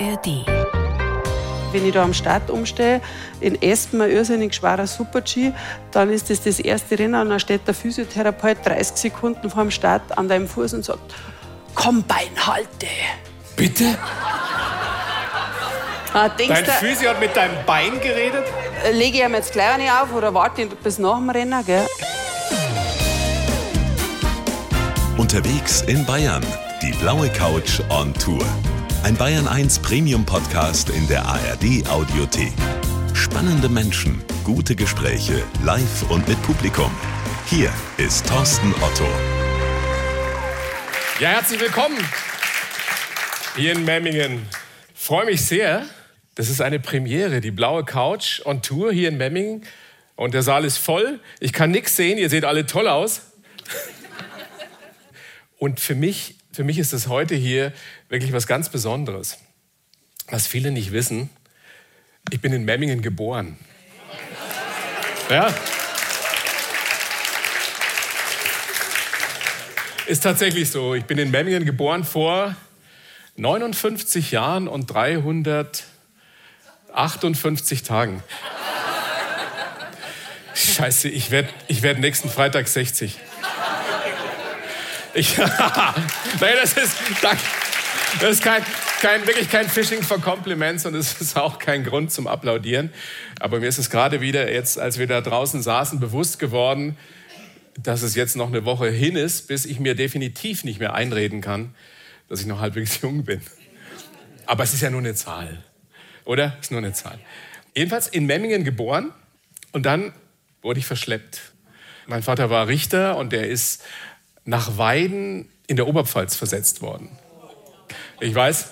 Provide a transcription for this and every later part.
ARD. Wenn ich da am Start umstehe, in Espen ein irrsinnig schwerer Super-G, dann ist das das erste Rennen und dann steht der Physiotherapeut 30 Sekunden vor dem Start an deinem Fuß und sagt, komm, Beinhalte. Bitte? Ah, Dein du, Physio hat mit deinem Bein geredet? äh, lege ich ihm jetzt gleich eine auf oder warte ich bis nach dem Rennen, gell? Unterwegs in Bayern. Die blaue Couch on Tour. Ein Bayern 1 Premium Podcast in der ARD Audiothek. Spannende Menschen, gute Gespräche, live und mit Publikum. Hier ist Thorsten Otto. Ja, herzlich willkommen hier in Memmingen. Freue mich sehr. Das ist eine Premiere, die blaue Couch on Tour hier in Memmingen. Und der Saal ist voll. Ich kann nichts sehen. Ihr seht alle toll aus. Und für mich, für mich ist das heute hier wirklich was ganz Besonderes. Was viele nicht wissen, ich bin in Memmingen geboren. Ja. Ist tatsächlich so. Ich bin in Memmingen geboren vor 59 Jahren und 358 Tagen. Scheiße, ich werde ich werd nächsten Freitag 60. Ich, Nein, das ist, danke. Das ist kein, kein, wirklich kein Fishing for Compliments und es ist auch kein Grund zum Applaudieren. Aber mir ist es gerade wieder jetzt, als wir da draußen saßen, bewusst geworden, dass es jetzt noch eine Woche hin ist, bis ich mir definitiv nicht mehr einreden kann, dass ich noch halbwegs jung bin. Aber es ist ja nur eine Zahl, oder? Es ist nur eine Zahl. Jedenfalls in Memmingen geboren und dann wurde ich verschleppt. Mein Vater war Richter und der ist nach Weiden in der Oberpfalz versetzt worden. Ich weiß,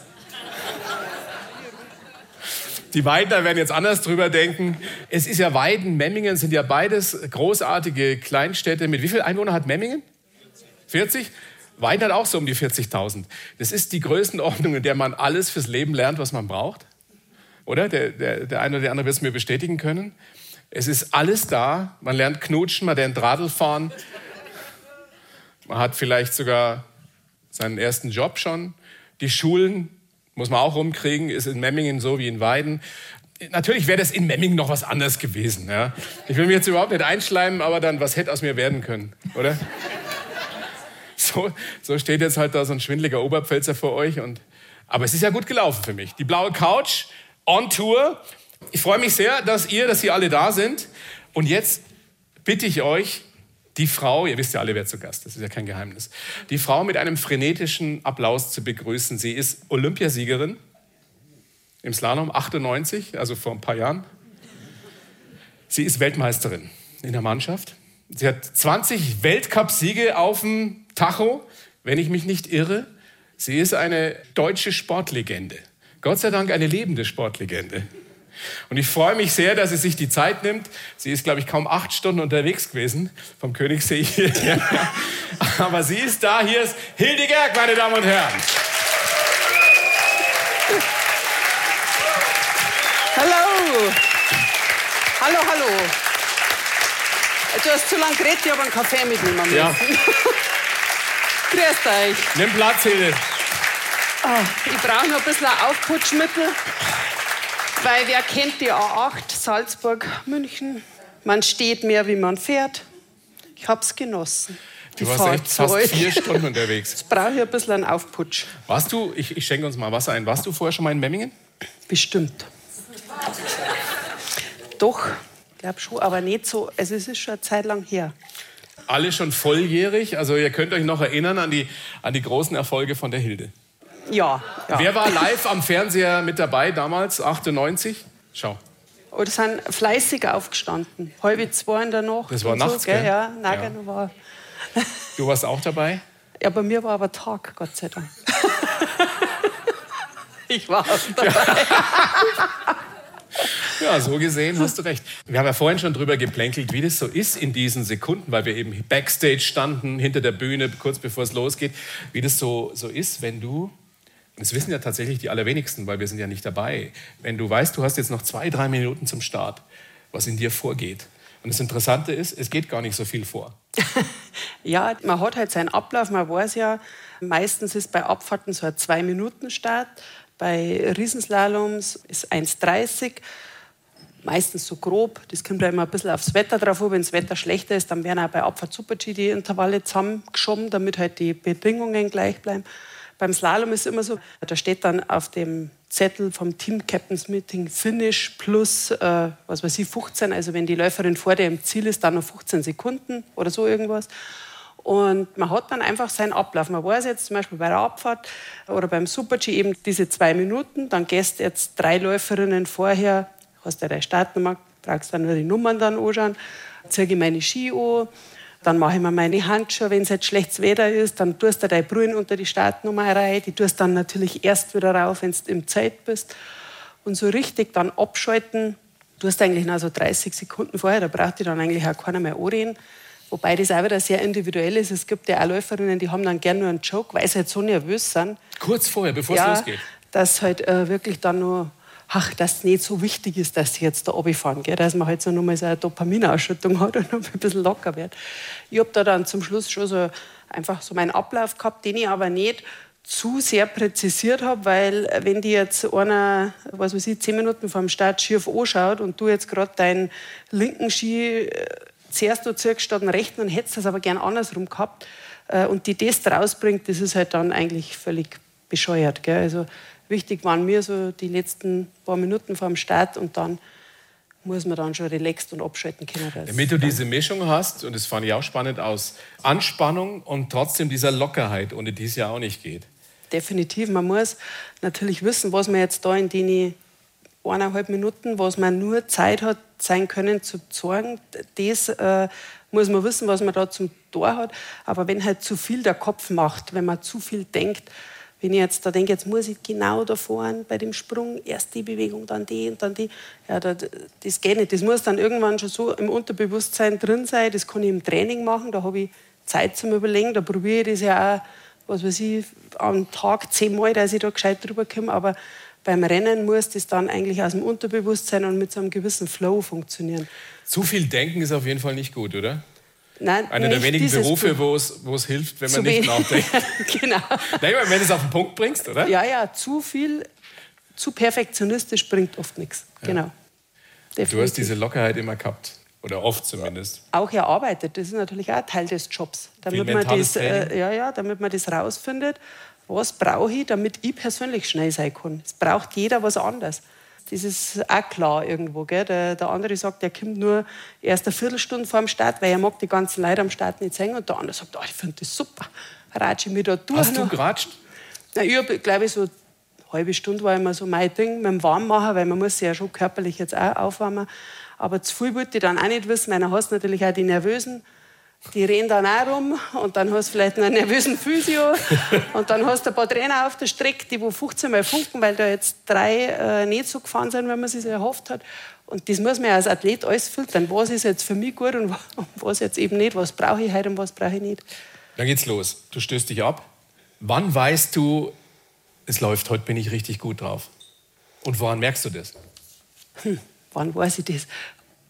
die Weidner werden jetzt anders drüber denken. Es ist ja Weiden, Memmingen sind ja beides großartige Kleinstädte. Mit wie viel Einwohner hat Memmingen? 40? Weiden hat auch so um die 40.000. Das ist die Größenordnung, in der man alles fürs Leben lernt, was man braucht. Oder? Der, der, der eine oder der andere wird es mir bestätigen können. Es ist alles da. Man lernt knutschen, man lernt Radl fahren. Man hat vielleicht sogar seinen ersten Job schon. Die Schulen muss man auch rumkriegen, ist in Memmingen so wie in Weiden. Natürlich wäre das in Memmingen noch was anderes gewesen. Ja. Ich will mich jetzt überhaupt nicht einschleimen, aber dann, was hätte aus mir werden können, oder? So, so steht jetzt halt da so ein schwindeliger Oberpfälzer vor euch. Und, aber es ist ja gut gelaufen für mich. Die blaue Couch on Tour. Ich freue mich sehr, dass ihr, dass ihr alle da sind. Und jetzt bitte ich euch, die Frau, ihr wisst ja alle, wer zu Gast ist, ist ja kein Geheimnis, die Frau mit einem frenetischen Applaus zu begrüßen. Sie ist Olympiasiegerin im Slalom 98, also vor ein paar Jahren. Sie ist Weltmeisterin in der Mannschaft. Sie hat 20 Weltcupsiege auf dem Tacho, wenn ich mich nicht irre. Sie ist eine deutsche Sportlegende. Gott sei Dank eine lebende Sportlegende. Und ich freue mich sehr, dass sie sich die Zeit nimmt. Sie ist, glaube ich, kaum acht Stunden unterwegs gewesen vom Königssee hierher. Aber sie ist da. Hier ist Hilde Gerg, meine Damen und Herren. Hallo! Hallo, hallo! Du hast zu lange geredet, ich habe einen Kaffee mitnehmen müssen. Ja. Grüßt euch. Nimm Platz, Hilde. Ah, ich brauche noch ein bisschen Aufputschmittel, weil wer kennt die A8, Salzburg, München? Man steht mehr, wie man fährt. Ich habe es genossen. Die Du warst Fahrt echt fast euch. vier Stunden unterwegs. Jetzt brauche ich ein bisschen einen Aufputsch. Warst du, ich, ich schenke uns mal Wasser ein, warst du vorher schon mal in Memmingen? Bestimmt. Doch, ich glaube schon, aber nicht so. Es ist schon eine Zeit lang her. Alle schon volljährig, also ihr könnt euch noch erinnern an die, an die großen Erfolge von der Hilde. Ja. ja. Wer war live am Fernseher mit dabei damals, 98? Schau. Oder sind fleißig aufgestanden. Halbe zwei in der Nacht. Das war nachts, so, gell? gell? Ja, nein, Ja. war. Du warst auch dabei? Ja, bei mir war aber Tag, Gott sei Dank. ich war auch dabei. Ja, so gesehen hast du recht. Wir haben ja vorhin schon drüber geplänkelt, wie das so ist in diesen Sekunden, weil wir eben backstage standen, hinter der Bühne, kurz bevor es losgeht, wie das so, so ist, wenn du, das wissen ja tatsächlich die allerwenigsten, weil wir sind ja nicht dabei, wenn du weißt, du hast jetzt noch zwei, drei Minuten zum Start, was in dir vorgeht. Und das Interessante ist, es geht gar nicht so viel vor. Ja, man hat halt seinen Ablauf, man weiß ja, meistens ist bei Abfahrten so ein Zwei-Minuten-Start. Bei Riesenslaloms ist 1,30 meistens so grob. Das kommt ja immer ein bisschen aufs Wetter drauf an. Wenn das Wetter schlechter ist, dann werden auch bei Abfahrt Super-G die Intervalle zusammengeschoben, damit halt die Bedingungen gleich bleiben. Beim Slalom ist es immer so, da steht dann auf dem Zettel vom Team Captains Meeting Finish plus, äh, was weiß ich, 15. Also wenn die Läuferin vor dir im Ziel ist, dann noch 15 Sekunden oder so irgendwas. Und man hat dann einfach seinen Ablauf. Man weiß jetzt zum Beispiel bei der Abfahrt oder beim Super-G eben diese zwei Minuten. Dann gehst jetzt drei Läuferinnen vorher hast du deine Startnummer, tragst dann nur die Nummern dann anschauen, ziehe meine Ski an, dann mache ich mir meine Handschuhe, wenn es jetzt schlechtes Wetter ist, dann tust du deine Brühen unter die Startnummer rein, die tust dann natürlich erst wieder rauf, wenn du im Zeit bist. Und so richtig dann abschalten, du hast eigentlich noch so 30 Sekunden vorher, da braucht dich dann eigentlich auch keiner mehr anreden. Wobei das auch wieder sehr individuell ist. Es gibt ja auch Läuferinnen, die haben dann gerne nur einen Joke, weil sie halt so nervös sind. Kurz vorher, bevor ja, es losgeht. Dass halt äh, wirklich dann nur ach, das nicht so wichtig ist, dass sie jetzt da runterfahren, gell? dass man halt so nochmal so eine Dopaminausschüttung hat und noch ein bisschen locker wird. Ich habe da dann zum Schluss schon so einfach so meinen Ablauf gehabt, den ich aber nicht zu sehr präzisiert habe, weil äh, wenn die jetzt einer, was weiß ich, zehn Minuten vor dem Start schief anschaut und du jetzt gerade deinen linken Ski äh, zuerst du ziehst statt den rechten und hättest das aber gern andersrum gehabt äh, und die das rausbringt, das ist halt dann eigentlich völlig bescheuert. Gell? Also Wichtig waren mir so die letzten paar Minuten vor dem Start und dann muss man dann schon relaxed und abschalten können. Damit du diese Mischung hast, und das fand ich auch spannend, aus Anspannung und trotzdem dieser Lockerheit, ohne die es ja auch nicht geht. Definitiv. Man muss natürlich wissen, was man jetzt da in den eineinhalb Minuten, was man nur Zeit hat, sein können zu zeigen, das äh, muss man wissen, was man da zum Tor hat. Aber wenn halt zu viel der Kopf macht, wenn man zu viel denkt, wenn ich jetzt da denke, jetzt muss ich genau da fahren bei dem Sprung, erst die Bewegung, dann die und dann die, ja, das, das geht nicht. Das muss dann irgendwann schon so im Unterbewusstsein drin sein. Das kann ich im Training machen, da habe ich Zeit zum Überlegen. Da probiere ich das ja auch, was weiß ich, am Tag zehnmal, dass ich da gescheit drüber komme. Aber beim Rennen muss das dann eigentlich aus dem Unterbewusstsein und mit so einem gewissen Flow funktionieren. Zu viel Denken ist auf jeden Fall nicht gut, oder? Nein, Einer der wenigen Berufe, wo es, wo es hilft, wenn man nicht nachdenkt. genau. Nein, wenn du es auf den Punkt bringst, oder? Ja, ja, zu viel, zu perfektionistisch bringt oft nichts. Ja. Genau. Definitiv. Du hast diese Lockerheit immer gehabt. Oder oft zumindest. Auch erarbeitet. Das ist natürlich auch Teil des Jobs. Damit, man das, äh, ja, ja, damit man das rausfindet, was brauche ich, damit ich persönlich schnell sein kann. Es braucht jeder was anderes. Das ist auch klar irgendwo. Gell? Der, der andere sagt, er kommt nur erst eine Viertelstunde vor dem Start, weil er mag die ganzen Leute am Start nicht sehen. Und der andere sagt, oh, ich finde das super. Ratsche mich da durch. Hast du geratscht? Na, ich habe, glaube ich, so eine halbe Stunde war immer so mein Ding mit dem Warmmachen, weil man muss sich ja schon körperlich jetzt auch aufwärmen. Aber zu viel wollte ich dann auch nicht wissen, weil dann hast du natürlich auch die Nervösen die rennen dann auch rum und dann hast du vielleicht einen nervösen Physio und dann hast du ein paar Trainer auf der Strecke, die wo 15 Mal funken, weil da jetzt drei äh, nicht so gefahren sind, wenn man sich erhofft hat. Und das muss man als Athlet alles filtern. Was ist jetzt für mich gut und was jetzt eben nicht? Was brauche ich heute und was brauche ich nicht? Dann geht's los. Du stößt dich ab. Wann weißt du, es läuft, heute bin ich richtig gut drauf? Und woran merkst du das? Hm, wann weiß ich das?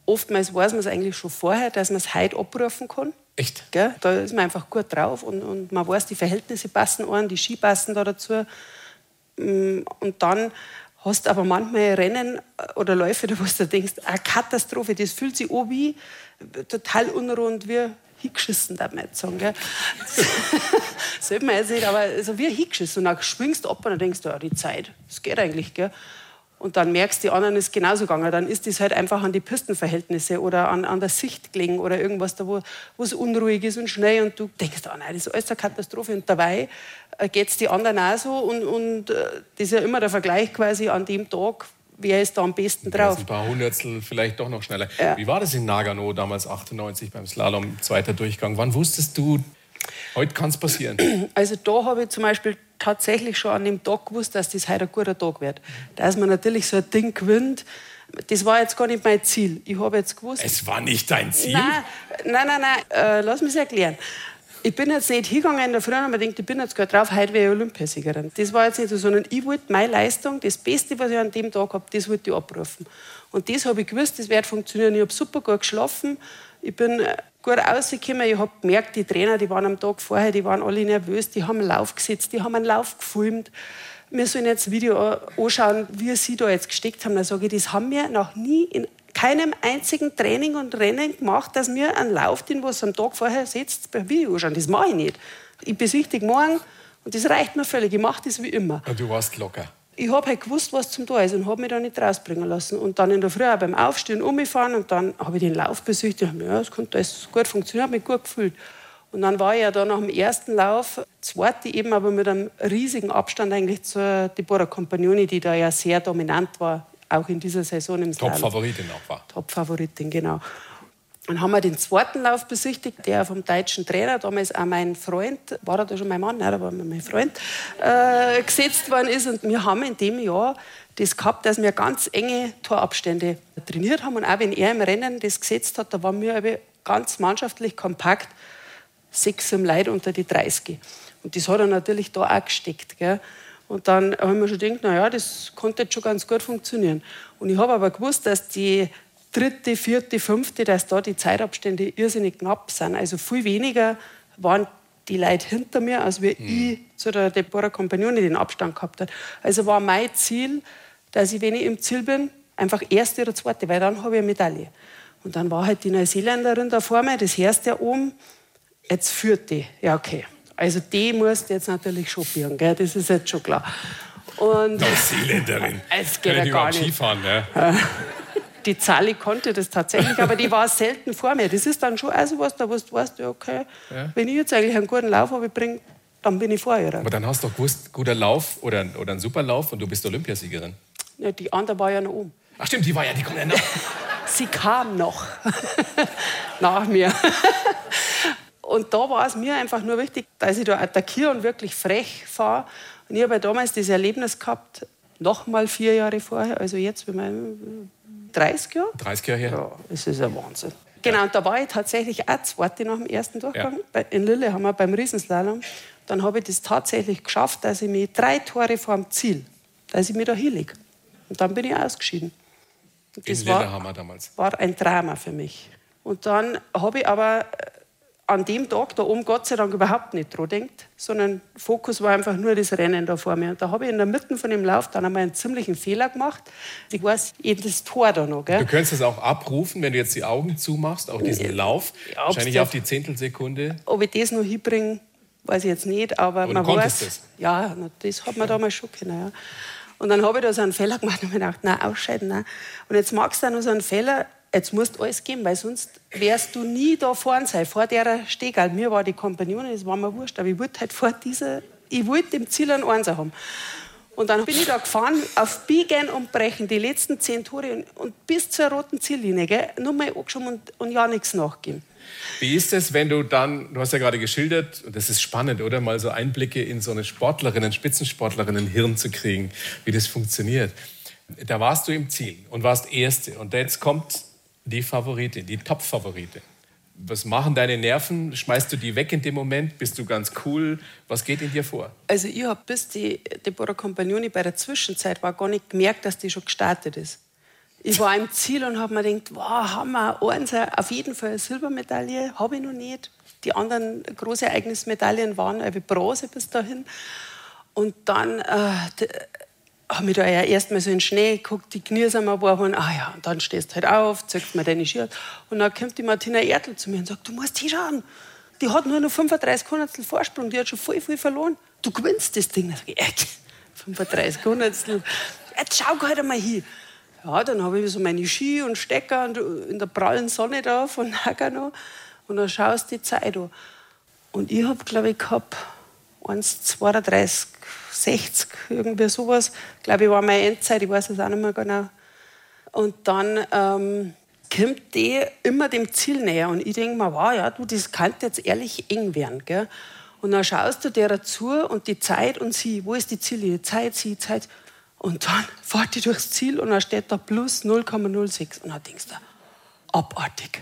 Oftmals weiß man es eigentlich schon vorher, dass man es heute abrufen kann. Echt? Gell? Da ist man einfach gut drauf und, und man weiß, die Verhältnisse passen an, die Ski passen da dazu. Mm, und dann hast du aber manchmal Rennen oder Läufe, wo du denkst, eine Katastrophe, das fühlt sich an wie total unrund, wie hingeschissen, darf man jetzt sagen. Gell? Sollte man jetzt nicht, aber also wie hingeschissen. Und dann schwingst du ab und dann denkst du, ja, die Zeit, das geht eigentlich. Gell? Und dann merkst du, die anderen ist genauso gegangen. Dann ist es halt einfach an die Pistenverhältnisse oder an, an der Sicht gelegen oder irgendwas da, wo es unruhig ist und schnell. Und du denkst, oh nein, das ist alles eine Katastrophe. Und dabei äh, geht es die anderen auch so. Und, und äh, das ist ja immer der Vergleich quasi an dem Tag, wer ist da am besten drauf. Ein paar Hundertstel vielleicht doch noch schneller. Ja. Wie war das in Nagano damals 98 beim Slalom, zweiter Durchgang? Wann wusstest du, heute kann es passieren? Also da habe ich zum Beispiel tatsächlich schon an dem Tag gewusst, dass das heute ein guter Tag wird. Dass man natürlich so ein Ding gewinnt. Das war jetzt gar nicht mein Ziel. Ich habe jetzt gewusst. Es war nicht dein Ziel? Nein, nein, nein. nein. Äh, lass mich es erklären. Ich bin jetzt nicht hingegangen in der Früh und mir gedacht, ich bin jetzt gerade drauf, heute wäre ich Olympiasiegerin. Das war jetzt nicht so, sondern ich wollte meine Leistung, das Beste, was ich an dem Tag habe, das wollte ich abrufen. Und das habe ich gewusst, das wird funktionieren. Ich habe super gut geschlafen. Ich bin äh, gut rausgekommen. Ich habe gemerkt, die Trainer, die waren am Tag vorher, die waren alle nervös, die haben einen Lauf gesetzt, die haben einen Lauf gefilmt. wir sollen jetzt Video anschauen, wie sie da jetzt gesteckt haben. Dann sage ich, das haben wir noch nie in keinem einzigen Training und Rennen gemacht, dass wir einen Lauf, den was am Tag vorher setzt, beim Video anschauen. Das mache ich nicht. Ich besichtige morgen und das reicht mir völlig. Ich mache das wie immer. Und du warst locker. Ich habe halt gewusst, was zum Tor ist und habe mich da nicht rausbringen lassen. Und dann in der Früh auch beim Aufstehen umgefahren und dann habe ich den Lauf besichtigt. Ja, das konnte alles gut funktionieren, habe mich gut gefühlt. Und dann war ich ja da nach dem ersten Lauf, zweite eben, aber mit einem riesigen Abstand eigentlich zur Deborah Compagnoni, die da ja sehr dominant war, auch in dieser Saison im Top-Favoritin auch war. Top-Favoritin, genau. Dann haben wir den zweiten Lauf besichtigt, der vom deutschen Trainer, damals auch mein Freund, war er da schon mein Mann, nein, da war mein Freund, äh, gesetzt worden ist. Und wir haben in dem Jahr das gehabt, dass wir ganz enge Torabstände trainiert haben. Und auch wenn er im Rennen das gesetzt hat, da waren wir ganz mannschaftlich kompakt, sechs im Leid unter die 30. Und das hat er natürlich da auch gesteckt. Gell? Und dann haben wir schon gedacht, naja, das konnte jetzt schon ganz gut funktionieren. Und ich habe aber gewusst, dass die dritte, vierte, fünfte, dass da die Zeitabstände irrsinnig knapp sind. Also viel weniger waren die Leute hinter mir, als wie mhm. ich zu der Deborah Compagnon den Abstand gehabt habe. Also war mein Ziel, dass ich, wenn ich im Ziel bin, einfach erste oder zweite, weil dann habe ich eine Medaille. Und dann war halt die Neuseeländerin da vor mir, das hörst ja oben, jetzt führt die. Ja, okay. Also die musst du jetzt natürlich schon biegen, gell? das ist jetzt schon klar. Und Neuseeländerin. Es geht ja gar nicht. Skifahren, ne? die Zali konnte das tatsächlich, aber die war selten vor mir. Das ist dann schon also was, da wo du weißt, okay, ja. wenn ich jetzt eigentlich einen guten Lauf habe, bring, dann bin ich vor ihr. Aber dann hast du doch gewusst, guter Lauf oder, oder ein super Lauf und du bist Olympiasiegerin. Ja, die andere war ja noch oben. Ach stimmt, die war ja, die kommt ja noch. Sie kam noch nach mir. und da war es mir einfach nur wichtig, dass ich da attackiere und wirklich frech fahre. Und ich habe ja damals das Erlebnis gehabt, noch mal vier Jahre vorher, also jetzt, wenn man 30 Jahre? 30 Jahre her. Ja, das ist ein Wahnsinn. Genau, und da war ich tatsächlich auch zweite nach dem ersten Durchgang. Ja. In Lille haben wir beim Riesenslalom. Dann habe ich das tatsächlich geschafft, dass ich mich drei Tore vor dem Ziel, dass ich mich da hinlege. Und dann bin ich ausgeschieden. Und das In war, damals. war ein Drama für mich. Und dann habe ich aber an dem Tag da oben Gott sei Dank überhaupt nicht dran denkt, sondern Fokus war einfach nur das Rennen da vor mir. Und da habe ich in der Mitte von dem Lauf dann einmal einen ziemlichen Fehler gemacht. Ich weiß eben das Tor da noch. Gell? Du könntest es auch abrufen, wenn du jetzt die Augen zumachst, auch diesen Lauf. Ja, wahrscheinlich auf die Zehntelsekunde. Ob ich das noch hinbringe, weiß ich jetzt nicht. Aber, aber man weiß, das? Ja, das hat man damals schon können. Ja. Und dann habe ich da so einen Fehler gemacht und mir gedacht, nein, ausscheiden, nein. Und jetzt magst du noch so einen Fehler, jetzt musst du alles geben, weil sonst wärst du nie da vorne sein, vor der Stegall. Mir war die Kompagnon, das war mir wurscht, aber ich wollte halt vor dieser, ich wollte dem Ziel ein Einser haben. Und dann bin ich da gefahren, auf Biegen und Brechen, die letzten zehn Tore und, und bis zur roten Ziellinie, gell, nur mal angeschoben und, und ja nichts nachgeben. Wie ist es, wenn du dann, du hast ja gerade geschildert, und das ist spannend, oder? Mal so Einblicke in so eine Sportlerinnen, Spitzensportlerinnen Hirn zu kriegen, wie das funktioniert. Da warst du im Ziel und warst Erste. Und jetzt kommt die Favoritin, die Top-Favoritin. Was machen deine Nerven? Schmeißt du die weg in dem Moment? Bist du ganz cool? Was geht in dir vor? Also ich habe bis die Deborah Compagnoni bei der Zwischenzeit war gar nicht gemerkt, dass die schon gestartet ist. Ich war im Ziel und habe mir gedacht, wow, wir eins, auf jeden Fall eine Silbermedaille, habe ich noch nicht. Die anderen großen Ereignismedaillen waren Bronze bis dahin. Und dann äh, habe mich da ja erstmal so in den Schnee geguckt, die Knie sind mir warm ah ja, und dann stehst du halt auf, ziehst mir deine Skier und dann kommt die Martina Ertl zu mir und sagt, du musst hinschauen, die hat nur noch 35 Hundertstel Vorsprung, die hat schon voll, viel verloren, du gewinnst das Ding. Dann sag ich, 35 Hundertstel, jetzt schau halt einmal hin. Ja, dann habe ich so meine Ski und Stecker und in der prallen Sonne da von Nagano und dann schaust du die Zeit an. Und ich habe, glaube ich, gehabt 1,32 60, irgendwie sowas. Ich glaube, ich war meine Endzeit, ich weiß es auch nicht mehr genau. Und dann ähm, kommt die immer dem Ziel näher. Und ich denke mir, wow, ja, du, das könnte jetzt ehrlich eng werden. Gell? Und dann schaust du der zu und die Zeit und sie, wo ist die Ziellinie? Zeit, sie, Zeit. Und dann fahrt die durchs Ziel und dann steht da plus 0,06. Und dann denkst du, abartig.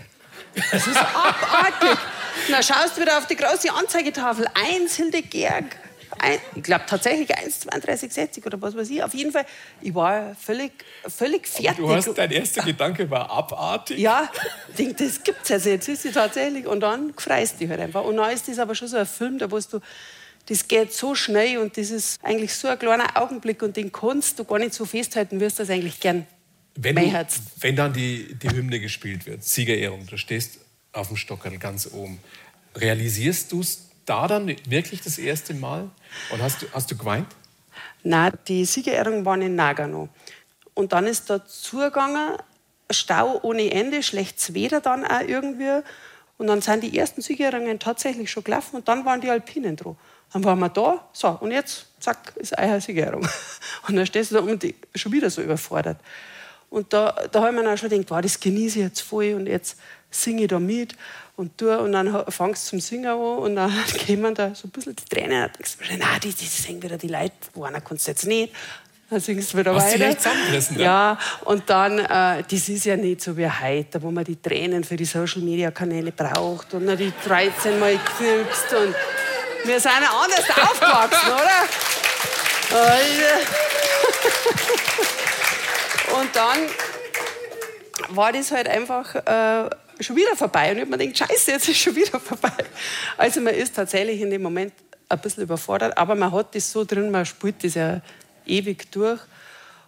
Das ist abartig. Und dann schaust du wieder auf die große Anzeigetafel. Eins Hildegerg ein, ich glaube tatsächlich 1,3260 oder was weiß ich. Auf jeden Fall, ich war völlig, völlig fertig. Aber du hast, dein erster Gedanke war abartig? Ja, ich denke, das gibt es also. Jetzt ist sie tatsächlich. Und dann freust du dich halt einfach. Und dann ist das aber schon so ein Film, da wo du Das geht so schnell und das ist eigentlich so ein kleiner Augenblick und den kannst du gar nicht so festhalten, wirst das eigentlich gern wenn, du, wenn dann die, die Hymne gespielt wird, Siegerehrung, du stehst auf dem Stockerl ganz oben, realisierst du es da dann wirklich das erste Mal? Und hast du, hast du geweint? Nein, die Siegerehrung war in Nagano. Und dann ist da zugegangen, Stau ohne Ende, schlechtes Wetter dann auch irgendwie. Und dann sind die ersten Siegerehrungen tatsächlich schon gelaufen und dann waren die Alpinen dran. Dann waren wir da, so, und jetzt, zack, ist eine Siegerehrung. Und dann stehst du da und schon wieder so überfordert. Und da, da habe ich mir auch schon gedacht, wow, das genieße ich jetzt voll und jetzt singe ich da mit und tue. Und dann fangst du zum Singen an und dann kommen da so ein bisschen die Tränen. Und denkst du, nein, die, die singen wieder die Leute, woanders kannst du jetzt nicht. Dann singst du wieder Hast weiter. Zusammengerissen, ja, und dann, äh, das ist ja nicht so wie heute, wo man die Tränen für die Social Media Kanäle braucht und dann die 13 Mal geknipst und wir sind ja anders aufgewachsen, oder? Und dann war das halt einfach äh, schon wieder vorbei. Und ich mir gedacht, scheiße, jetzt ist schon wieder vorbei. Also man ist tatsächlich in dem Moment ein bisschen überfordert, aber man hat das so drin, man spielt das ja ewig durch.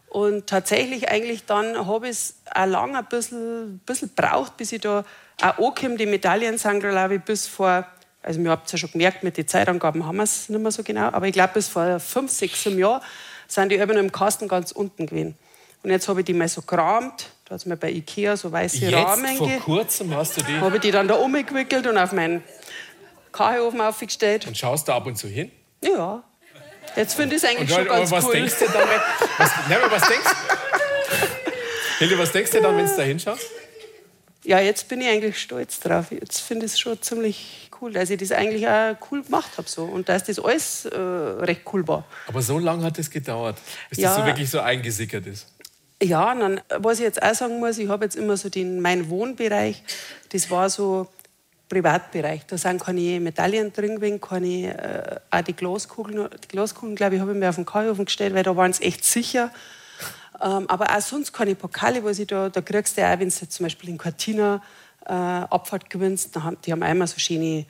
Und tatsächlich eigentlich dann habe ich es auch lange ein bisschen, bisschen braucht, bis ich da auch ankomme. Die Medaillen ich, bis vor, also wir habt es ja schon gemerkt, mit den Zeitangaben haben wir es nicht mehr so genau, aber ich glaube, bis vor fünf, sechs, Jahren sind die immer im Kasten ganz unten gewesen. Und jetzt habe ich die mal so gerammt. Da hat mir bei Ikea so weiße jetzt, Rahmen vor kurzem hast du die... Habe ich die dann da umgewickelt und auf meinen Kachelofen aufgestellt. Und schaust du ab und zu hin? Ja. Jetzt finde ich es eigentlich und, schon ganz was cool. Denkst du dann, was, nein, was denkst Hilde, was denkst du dann, wenn du da hinschaust? Ja, jetzt bin ich eigentlich stolz drauf. Jetzt finde ich es schon ziemlich cool, dass ich das eigentlich auch cool gemacht habe. So. Und dass das alles äh, recht cool war. Aber so lange hat es gedauert, bis Ja. das so wirklich so eingesickert ist. Ja, und dann, was ich jetzt auch sagen muss, ich habe jetzt immer so den, mein Wohnbereich, das war so Privatbereich. Da sind keine Medaillen drin gewesen, keine, äh, auch die Glaskugeln. Die Glaskugeln, glaube ich, habe ich mir auf den Kajofen gestellt, weil da waren es echt sicher. Ähm, aber auch sonst keine Pokale, was ich da, da kriegst du auch, wenn du zum Beispiel in Cortina äh, Abfahrt gewinnst, haben, die haben einmal so schöne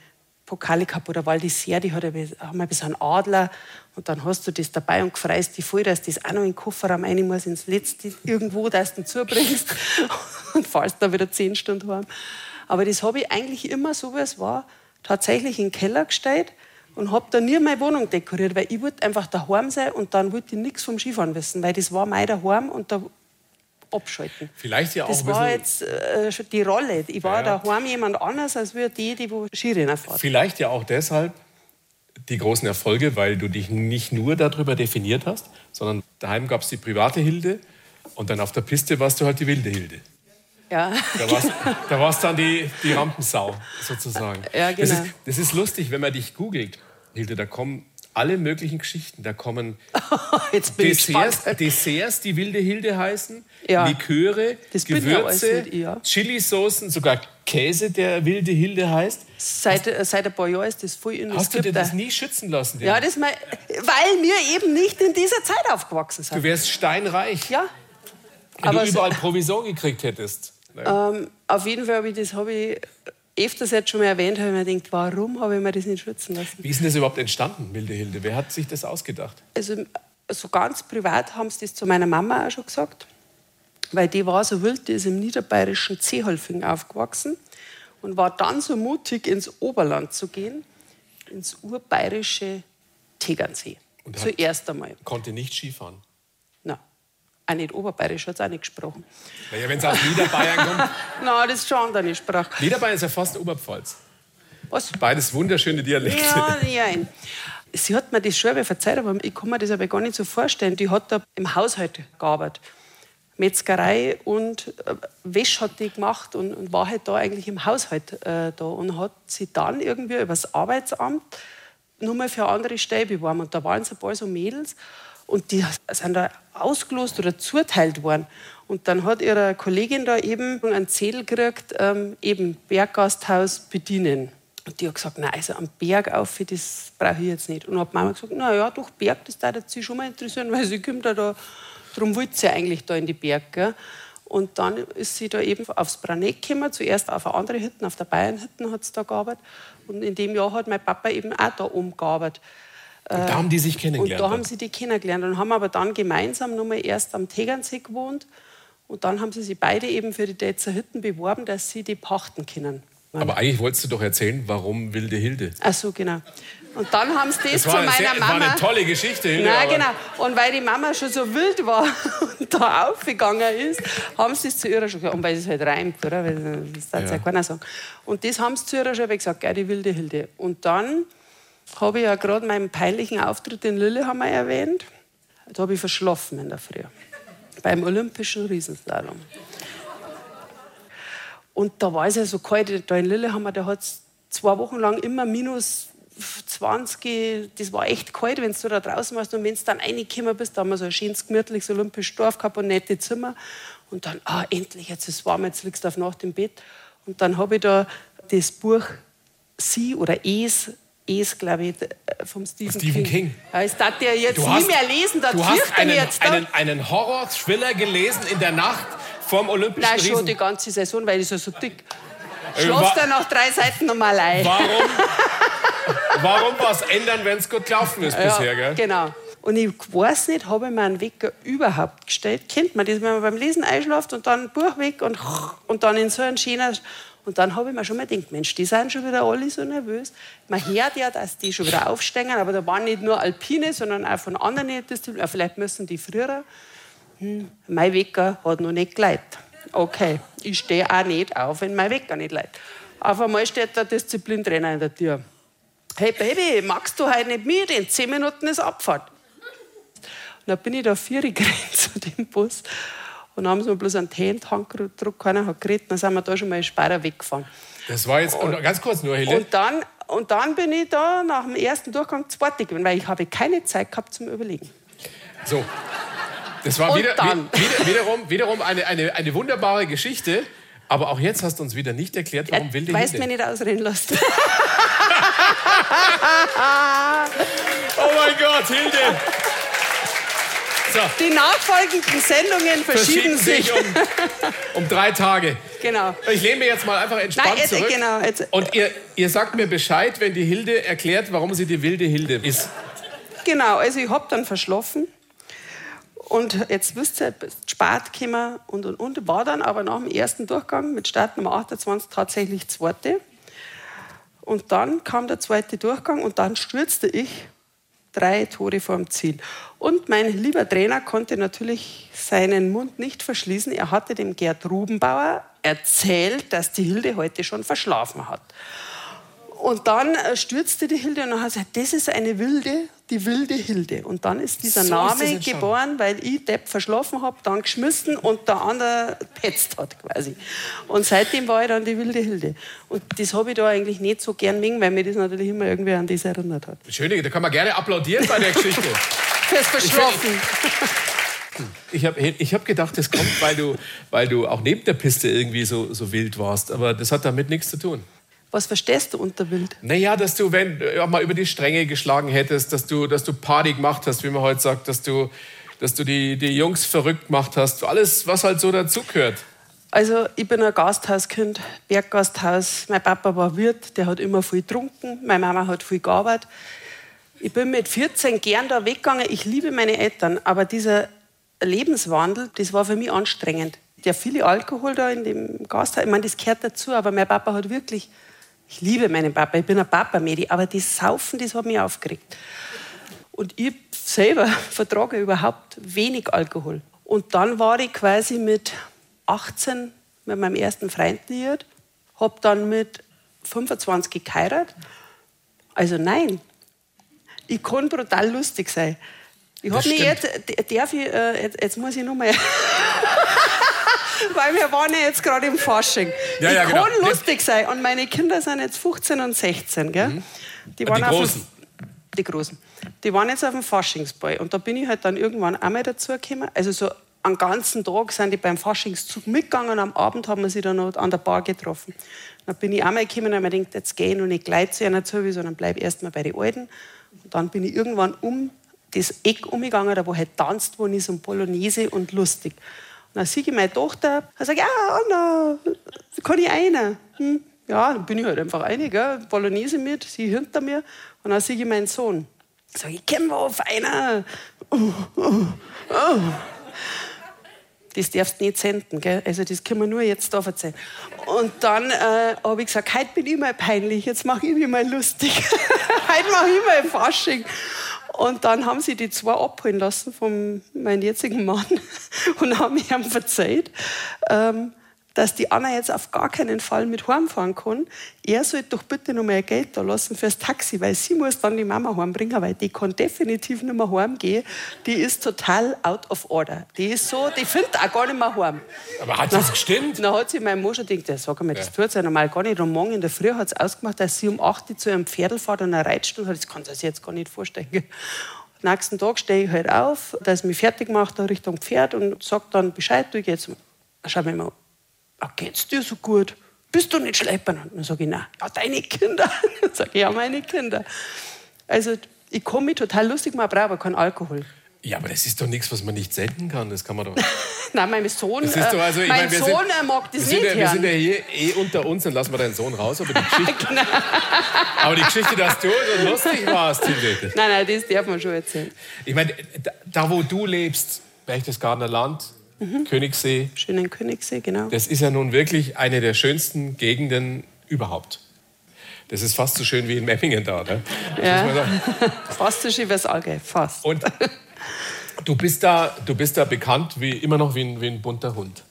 Pokale gehabt oder Val d'Isère, die hat haben ein bisschen Adler und dann hast du das dabei und freust dich voll, dass das auch noch in den Kofferraum rein muss, ins Letzte irgendwo, dass du ihn zubringst und fährst dann wieder zehn Stunden heim. Aber das habe ich eigentlich immer so, wie es war, tatsächlich in den Keller gestellt und habe da nie meine Wohnung dekoriert, weil ich wollte einfach daheim sein und dann wollte ich nichts vom Skifahren wissen, weil das war mein daheim und da abschalten. Vielleicht ja auch Das war jetzt äh, schon die Rolle. Ich war Ja, daheim jemand anders als wir die, die wo Skirennen fahren. vielleicht ja auch deshalb die großen Erfolge, weil du dich nicht nur darüber definiert hast, sondern daheim gab es die private Hilde und dann auf der Piste warst du halt die wilde Hilde. Ja. Da warst, da warst dann die, die Rampensau sozusagen. Ja, das, genau. ist, das ist lustig, wenn man dich googelt, Hilde, da kommen alle möglichen Geschichten. Da kommen Desserts. Desserts, die wilde Hilde heißen, Ja. Liköre, Das Gewürze, ja. Chilisoßen, sogar Käse, der wilde Hilde heißt. Seit, äh, seit ein paar Jahren ist das voll in Hast du dir das da- nie schützen lassen? Ja, das mein, weil wir eben nicht in dieser Zeit aufgewachsen Du sind. wärst steinreich, Ja. wenn aber du so- überall Provision gekriegt hättest. Ähm, auf jeden Fall habe ich das ich öfters jetzt schon mal erwähnt, habe ich mir gedacht, warum habe ich mir das nicht schützen lassen? Wie ist denn das überhaupt entstanden, wilde Hilde? Wer hat sich das ausgedacht? Also so ganz privat haben sie das zu meiner Mama auch schon gesagt, weil die war so wild, die ist im niederbayerischen Zeholfing aufgewachsen und war dann so mutig, ins Oberland zu gehen, ins urbayerische Tegernsee. Und Zuerst einmal. Konnte nicht Skifahren. Auch nicht oberbayerisch, hat es auch nicht gesprochen. Naja, wenn es aus Niederbayern kommt. Na, das ist schon andere Sprache. Niederbayern ist ja fast Oberpfalz. Was? Beides wunderschöne Dialekte. Ja, nein. Sie hat mir das schon mal verzeiht, aber ich kann mir das aber gar nicht so vorstellen. Die hat da im Haushalt gearbeitet. Metzgerei und äh, Wäsche hat die gemacht und, und war halt da eigentlich im Haushalt äh, da und hat sie dann irgendwie über das Arbeitsamt nur mal für eine andere Stelle beworben. Und da waren so ein paar so Mädels und die sind da ausgelost oder zuteilt worden. Und dann hat ihre Kollegin da eben einen Zettel gekriegt, ähm, eben Berggasthaus bedienen. Und die hat gesagt, nein, also am Berg auf, das brauche ich jetzt nicht. Und hat Mama gesagt, na ja, doch, Berg, das würde sie schon mal interessieren, weil sie kommt da, da darum wollte sie eigentlich da in die Berg. Gell? Und dann ist sie da eben aufs Braneck gekommen, zuerst auf eine andere Hütte, auf der Bayernhütte hat sie da gearbeitet. Und in dem Jahr hat mein Papa eben auch da oben gearbeitet. Und da haben die sich Und kennengelernt. da haben sie die kennengelernt und haben aber dann gemeinsam nochmal erst am Tegernsee gewohnt. Und dann haben sie sich beide eben für die Detzer Hütten beworben, dass sie die pachten können. Aber eigentlich wolltest du doch erzählen, warum Wilde Hilde. Ach so, genau. Und dann haben sie das, Das zu war, eine meiner sehr, war Mama. eine tolle Geschichte, Hilde. Nein, genau. Und weil die Mama schon so wild war und da aufgegangen ist, haben sie es zu ihrer schon gesagt. Und weil es halt reimt, oder? Weil Das darf ja. ja keiner sagen. Und das haben sie zu ihrer schon gesagt, gell, die wilde Hilde. Und dann habe ich ja gerade meinen peinlichen Auftritt in Lillehammer erwähnt. Da habe ich verschlafen in der Früh. Beim Olympischen Riesenslalom. Und da war es ja so kalt, da in Lillehammer, da hat es zwei Wochen lang immer minus 20, das war echt kalt, wenn du da draußen warst. Und wenn du dann reingekommen bist, da haben wir so ein schönes, gemütliches olympisches Dorf gehabt und nette Zimmer. Und dann, ah, endlich, jetzt ist es warm, jetzt liegst du auf Nacht im Bett. Und dann habe ich da das Buch Sie oder Es, Es, glaube ich, äh, vom Stephen, Stephen King. Ja, das darf der jetzt Du nie hast, mehr lesen, da du hast ich einen, jetzt einen, einen Horror-Thriller gelesen in der Nacht vom Olympischen Nein, schon Riesen. die ganze Saison, weil ich so, so dick. Äh, Schlaf wa- da nach drei Seiten nochmal ein. Warum, warum was ändern, wenn es gut gelaufen ist bisher, gell? Genau. Und ich weiß nicht, habe ich mir einen Wecker überhaupt gestellt? Kennt man das, wenn man beim Lesen einschläft und dann ein Buch weg und, und dann in so einen schönen... Und dann habe ich mir schon mal gedacht, Mensch, die sind schon wieder alle so nervös. Man hört ja, dass die schon wieder aufsteigen, aber da waren nicht nur Alpine, sondern auch von anderen Disziplinen. Vielleicht müssen die früher. Hm, mein Wecker hat noch nicht geleitet. Okay, ich stehe auch nicht auf, wenn mein Wecker nicht leitet. Auf einmal steht der Disziplintrainer in der Tür. Hey Baby, magst du heute nicht mit? In zehn Minuten ist Abfahrt. Und dann bin ich da vier gerannt zu dem Bus. Und dann haben sie mir bloß einen Tee in die Hand gedruckt, keiner hat geredet. Dann sind wir da schon mal in Speyer weggefahren. Das war jetzt, und ganz kurz nur, Hilde. Und dann, und dann bin ich da nach dem ersten Durchgang zweite gewesen, weil ich habe keine Zeit gehabt zum Überlegen. So. Das war wieder, wieder, wiederum, wiederum eine, eine, eine wunderbare Geschichte. Aber auch jetzt hast du uns wieder nicht erklärt, warum Wilde weißt Hilde. mir nicht ausreden lassen. Oh mein Gott, Hilde! So, Die nachfolgenden Sendungen verschieben, verschieben sich um, um drei Tage. Genau. Ich lehne mir jetzt mal einfach entspannt Nein, jetzt, zurück. genau. Jetzt, Und ihr, ihr sagt mir Bescheid, wenn die Hilde erklärt, warum sie die wilde Hilde ist. Genau, also ich hab dann verschlafen. Und jetzt wisst ihr, spät gekommen und, und, und. War dann aber nach dem ersten Durchgang mit Start Nummer 28 tatsächlich zweite. Und dann kam der zweite Durchgang und dann stürzte ich drei Tore vorm Ziel. Und mein lieber Trainer konnte natürlich seinen Mund nicht verschließen. Er hatte dem Gerd Rubenbauer erzählt, dass die Hilde heute schon verschlafen hat. Und dann äh, stürzte die Hilde und dann hat gesagt, das ist eine wilde, die wilde Hilde. Und dann ist dieser So ist Name entstanden. geboren, weil ich Depp verschlafen habe, dann geschmissen und der andere petzt hat quasi. Und seitdem war ich dann die wilde Hilde. Und das habe ich da eigentlich nicht so gern mögen, weil mir das natürlich immer irgendwie an das erinnert hat. Schöne, da kann man gerne applaudieren bei der Geschichte. Fürs Verschlafen. Ich habe ich hab gedacht, das kommt, weil du, weil du auch neben der Piste irgendwie so, so wild warst. Aber das hat damit nichts zu tun. Was verstehst du unter wild? Naja, dass du, wenn auch mal über die Stränge geschlagen hättest, dass du, dass du Party gemacht hast, wie man heute sagt, dass du, dass du die, die Jungs verrückt gemacht hast. Alles, was halt so dazugehört. Also ich bin ein Gasthauskind, Berggasthaus. Mein Papa war Wirt, der hat immer viel getrunken. Meine Mama hat viel gearbeitet. Ich bin mit 14 gern da weggegangen. Ich liebe meine Eltern, aber dieser Lebenswandel, das war für mich anstrengend. Der viele Alkohol da in dem Gasthaus, ich meine, das gehört dazu, aber mein Papa hat wirklich, ich liebe meinen Papa, ich bin ein Papa-Medi, aber das Saufen, das hat mich aufgeregt. Und ich selber vertrage überhaupt wenig Alkohol. Und dann war ich quasi mit 18 mit meinem ersten Freund liiert, habe dann mit 25 geheiratet. Also nein, ich kann brutal lustig sein. Ich habe mich jetzt, darf ich, äh, jetzt, jetzt muss ich noch mal, weil wir waren ja jetzt gerade im Fasching. Ja, ich ja, kann genau. Lustig sein und meine Kinder sind jetzt 15 und 16, gell? Mhm. Die, Die auf dem- Großen. die Großen. Die waren jetzt auf dem Faschingsball. Und da bin ich halt dann irgendwann einmal dazu gekommen. Also so am ganzen Tag sind die beim Faschingszug mitgegangen und am Abend haben wir sie dann noch an der Bar getroffen. Dann bin ich einmal gekommen und habe mir gedacht, jetzt gehe ich noch nicht gleich zu einer zu, sondern bleib erst mal bei den Alten. Und dann bin ich irgendwann um das Eck umgegangen, da wo halt tanzt worden ist und Bolognese und lustig. Und dann sehe ich meine Tochter und sage, ja, Anna, kann ich eine? Hm? Ja, dann bin ich halt einfach eine, gell? Bolognese mit, sie hinter mir. Und dann sehe ich meinen Sohn. Sag ich, wir auf einer? Oh, oh, oh. Das darfst du nicht senden, gell? Also das können wir nur jetzt da erzählen. Und dann äh, habe ich gesagt, heute bin ich mal peinlich, jetzt mache ich mich mal lustig. heute mache ich mal Fasching. Und dann haben sie die zwei abholen lassen von meinem jetzigen Mann und haben ihm verzeiht. Ähm, dass die Anna jetzt auf gar keinen Fall mit heimfahren kann. Er sollte doch bitte noch mal Geld da lassen fürs Taxi, weil sie muss dann die Mama heimbringen, weil die kann definitiv nicht mehr heimgehen. Die ist total out of order. Die ist so, die findet auch gar nicht mehr heim. Aber hat das gestimmt? Dann hat sie mein Mann schon gedacht, sag mal, das ja. tut sie normal gar nicht. Und morgen in der Früh hat es ausgemacht, dass sie um 8 Uhr zu einem Pferdl fährt und eine Reitstunde hat. Das kann sie sich jetzt gar nicht vorstellen. Am nächsten Tag stehe ich halt auf, dass ich mich fertig mache Richtung Pferd und sage dann Bescheid, du jetzt schau mir mal ah, geht's dir so gut? Bist du nicht schleppern? Und dann sage ich, nein, ja, deine Kinder. Dann sage ich, ja, meine Kinder. Also ich komme mich total lustig machen, brauche aber keinen Alkohol. Ja, aber das ist doch nichts, was man nicht senden kann. Das kann man doch. Nein, mein Sohn, das ist doch, also, mein meine, Sohn sind, mag das nicht. Ja, wir sind ja hier eh unter uns, dann lassen wir deinen Sohn raus. Aber die Geschichte, genau. aber die Geschichte dass du so lustig warst, Nein, nein, das darf man schon erzählen. Ich meine, da, da wo du lebst, Berchtesgadener Land, mhm. Königssee. Schönen Königssee, genau. Das ist ja nun wirklich eine der schönsten Gegenden überhaupt. Das ist fast so schön wie in Memmingen da, ne? Ja. fast so schön wie das Allgäu, fast. Und du bist da, du bist da bekannt wie immer noch wie ein, wie ein bunter Hund.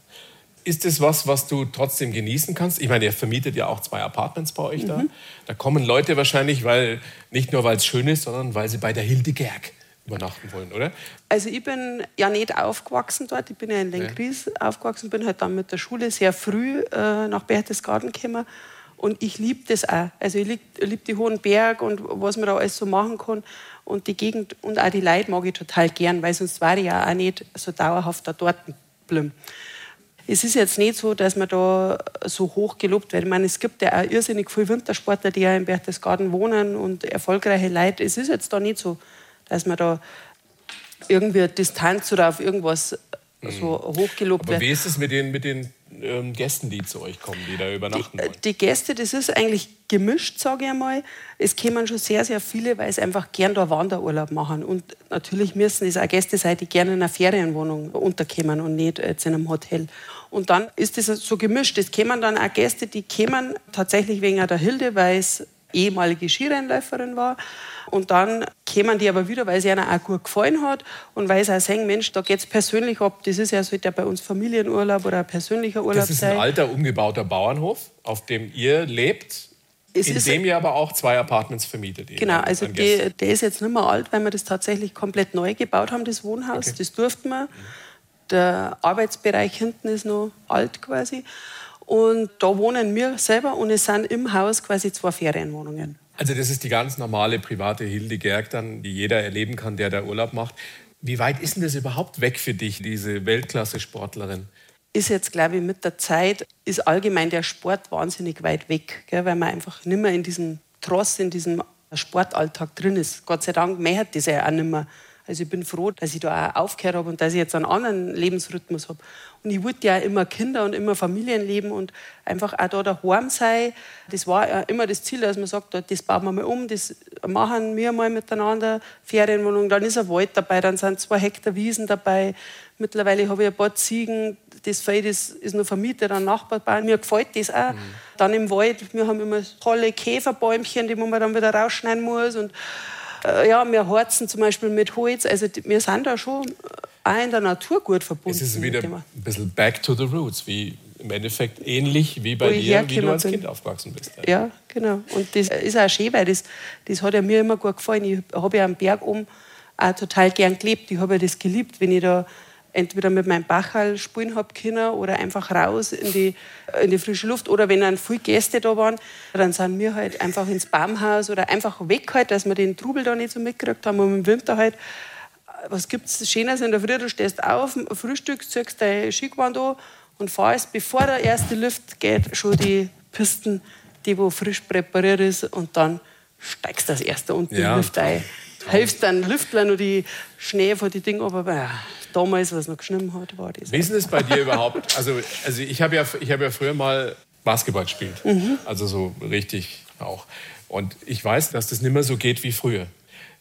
Ist das was, was du trotzdem genießen kannst? Ich meine, ihr vermietet ja auch zwei Apartments bei euch mhm. da. Da kommen Leute wahrscheinlich, weil nicht nur weil es schön ist, sondern weil sie bei der Hilde Gerg übernachten wollen, oder? Also ich bin ja nicht aufgewachsen dort, ich bin ja in Lenkries ja. aufgewachsen, bin halt dann mit der Schule sehr früh äh, nach Berchtesgaden gekommen und ich liebe das auch. Also ich liebe lieb die hohen Berg und was man da alles so machen kann und die Gegend und auch die Leute mag ich total gern, weil sonst war ich ja auch nicht so dauerhaft da dort geblieben. Es ist jetzt nicht so, dass man da so hoch gelobt wird. Ich meine, es gibt ja auch irrsinnig viele Wintersportler, die ja in Berchtesgaden wohnen und erfolgreiche Leute. Es ist jetzt da nicht so dass man da irgendwie Distanz oder auf irgendwas mhm. so hochgelobt wird. Aber wie ist es mit den, mit den ähm, Gästen, die zu euch kommen, die da übernachten die? Die Gäste, das ist eigentlich gemischt, sage ich einmal. Es kommen schon sehr, sehr viele, weil sie einfach gern da Wanderurlaub machen. Und natürlich müssen es auch Gäste sein, die gerne in einer Ferienwohnung unterkommen und nicht jetzt in einem Hotel. Und dann ist das so gemischt. Es kommen dann auch Gäste, die kommen tatsächlich wegen der Hilde, weil es ehemalige Skirennläuferin war. Und dann kämen die aber wieder, weil es ihnen auch gut gefallen hat und weil sie auch sehen, Mensch, da geht es persönlich ab. Das ist ja, sollte ja bei uns Familienurlaub oder ein persönlicher Urlaub sein. Das ist ein alter, umgebauter Bauernhof, auf dem ihr lebt. Es in dem ihr aber auch zwei Apartments vermietet. Genau, also die, der ist jetzt nicht mehr alt, weil wir das tatsächlich komplett neu gebaut haben, das Wohnhaus. Okay. Das durften wir. Der Arbeitsbereich hinten ist noch alt quasi. Und da wohnen wir selber und es sind im Haus quasi zwei Ferienwohnungen. Also das ist die ganz normale private Hilde Gerg dann, die jeder erleben kann, der da Urlaub macht. Wie weit ist denn das überhaupt weg für dich, diese Weltklasse-Sportlerin? Ist jetzt, glaube ich, mit der Zeit, ist allgemein der Sport wahnsinnig weit weg, gell, weil man einfach nicht mehr in diesem Tross, in diesem Sportalltag drin ist. Gott sei Dank mehr das ja auch nicht mehr. Also ich bin froh, dass ich da auch aufgehört habe und dass ich jetzt einen anderen Lebensrhythmus habe. Und ich wollte ja immer Kinder und immer Familienleben und einfach auch da daheim sein. Das war ja immer das Ziel, dass man sagt, das bauen wir mal um, das machen wir mal miteinander, Ferienwohnung, dann ist ein Wald dabei, dann sind zwei Hektar Wiesen dabei. Mittlerweile habe ich ein paar Ziegen, das Feld ist, ist noch vermietet an Nachbarn. Mir gefällt das auch. Mhm. Dann im Wald, wir haben immer tolle Käferbäumchen, die man dann wieder rausschneiden muss. Und äh, ja, wir horzen zum Beispiel mit Holz. Also wir sind da schon auch in der Natur gut verbunden. Es ist wieder ein bisschen back to the roots, wie im Endeffekt ähnlich wie bei dir, wie du als Kind aufgewachsen bist. Ja. ja, genau. Und das ist auch schön, weil das, das hat ja mir immer gut gefallen. Ich habe ja am Berg oben auch total gern gelebt. Ich habe ja das geliebt, wenn ich da entweder mit meinem Bachal spielen habe können oder einfach raus in die, in die frische Luft. Oder wenn dann viele Gäste da waren, dann sind wir halt einfach ins Baumhaus oder einfach weg halt, dass wir den Trubel da nicht so mitgekriegt haben. Und im Winter halt, was gibt es Schönes in der Früh? Du stehst auf, Frühstück, ziehst dein Skigewand an und fahrst, bevor der erste Lift geht, schon die Pisten, die wo frisch präpariert ist und dann steigst du das erste unten ja. in den Lift ein. Hilfst dann Lüftler nur die Schnee von die Dinge, aber ja, damals, was noch geschnitten hat, war das. Wie ist es bei dir überhaupt? Also, also ich habe ja, hab ja früher mal Basketball gespielt. Mhm. Also so richtig auch. Und ich weiß, dass das nicht mehr so geht wie früher.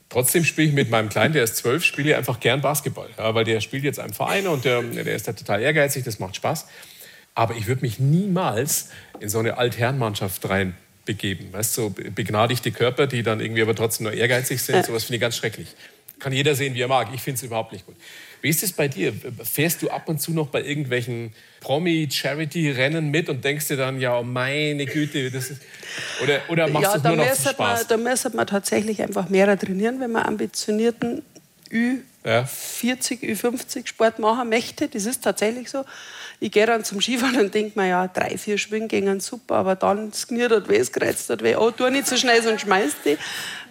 Trotzdem spiele ich mit meinem Kleinen, der ist zwölf, spiele ich einfach gern Basketball. Ja, weil der spielt jetzt einem Verein und der, der ist da total ehrgeizig, das macht Spaß. Aber ich würde mich niemals in so eine Altherrenmannschaft reinbegeben. Weißt so begnadigte Körper, die dann irgendwie aber trotzdem nur ehrgeizig sind. Sowas finde ich ganz schrecklich. Kann jeder sehen, wie er mag. Ich finde es überhaupt nicht gut. Wie ist es bei dir? Fährst du ab und zu noch bei irgendwelchen Promi-Charity-Rennen mit und denkst dir dann, ja, oh meine Güte, das ist. Oder, oder machst ja, du nur noch zum Spaß? Man, da müsste man tatsächlich einfach mehr trainieren, wenn man ambitionierten Ü40, ja. Ü50 Sport machen möchte. Das ist tatsächlich so. Ich gehe dann zum Skifahren und denke mir, ja, drei, vier Schwingen gingen super, aber dann skniert dort weh, es kreizt dort weh. Oh, tu nicht so schnell, sonst schmeißt die.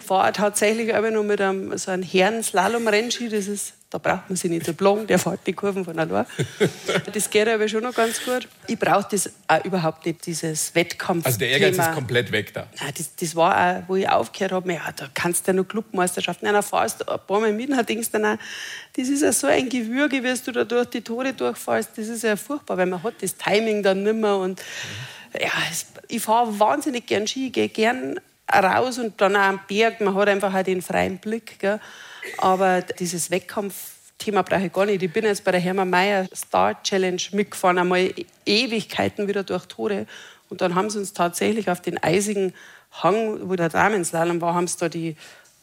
Fahre tatsächlich aber nur mit einem so einem Herren-Slalom-Rennski, das ist da braucht man sich nicht dublonen, der fährt die Kurven von allein. Das geht aber schon noch ganz gut. Ich brauche das auch überhaupt nicht, dieses Wettkampf. Also der Ehrgeiz ist komplett weg da. Nein, das, das war auch, wo ich aufgehört habe, ja, da kannst du ja noch Clubmeisterschaften. Nein, dann fahrst du ein paar Mal mit und denkst dann auch, das ist ja so ein Gewürge, wie du da durch die Tore durchfährst. Das ist ja furchtbar, weil man hat das Timing dann nicht mehr. Und ja, ich fahre wahnsinnig gern Ski, gehe gern raus und dann auch am Berg. Man hat einfach auch den freien Blick. Gell. Aber dieses Wettkampfthema brauche ich gar nicht. Ich bin jetzt bei der Hermann Mayer Star Challenge mitgefahren, einmal Ewigkeiten wieder durch Tore. Und dann haben sie uns tatsächlich auf den eisigen Hang, wo der Damenslalom war, haben sie da die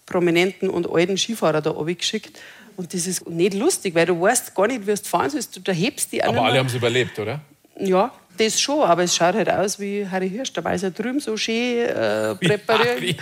prominenten und alten Skifahrer da geschickt. Und das ist nicht lustig, weil du weißt gar nicht, wie du fahren sollst. Du hebst die Aber alle haben es überlebt, oder? Ja, das schon, aber es schaut halt aus wie Harry Hirsch. Da war es ja drüben so schön äh, präpariert.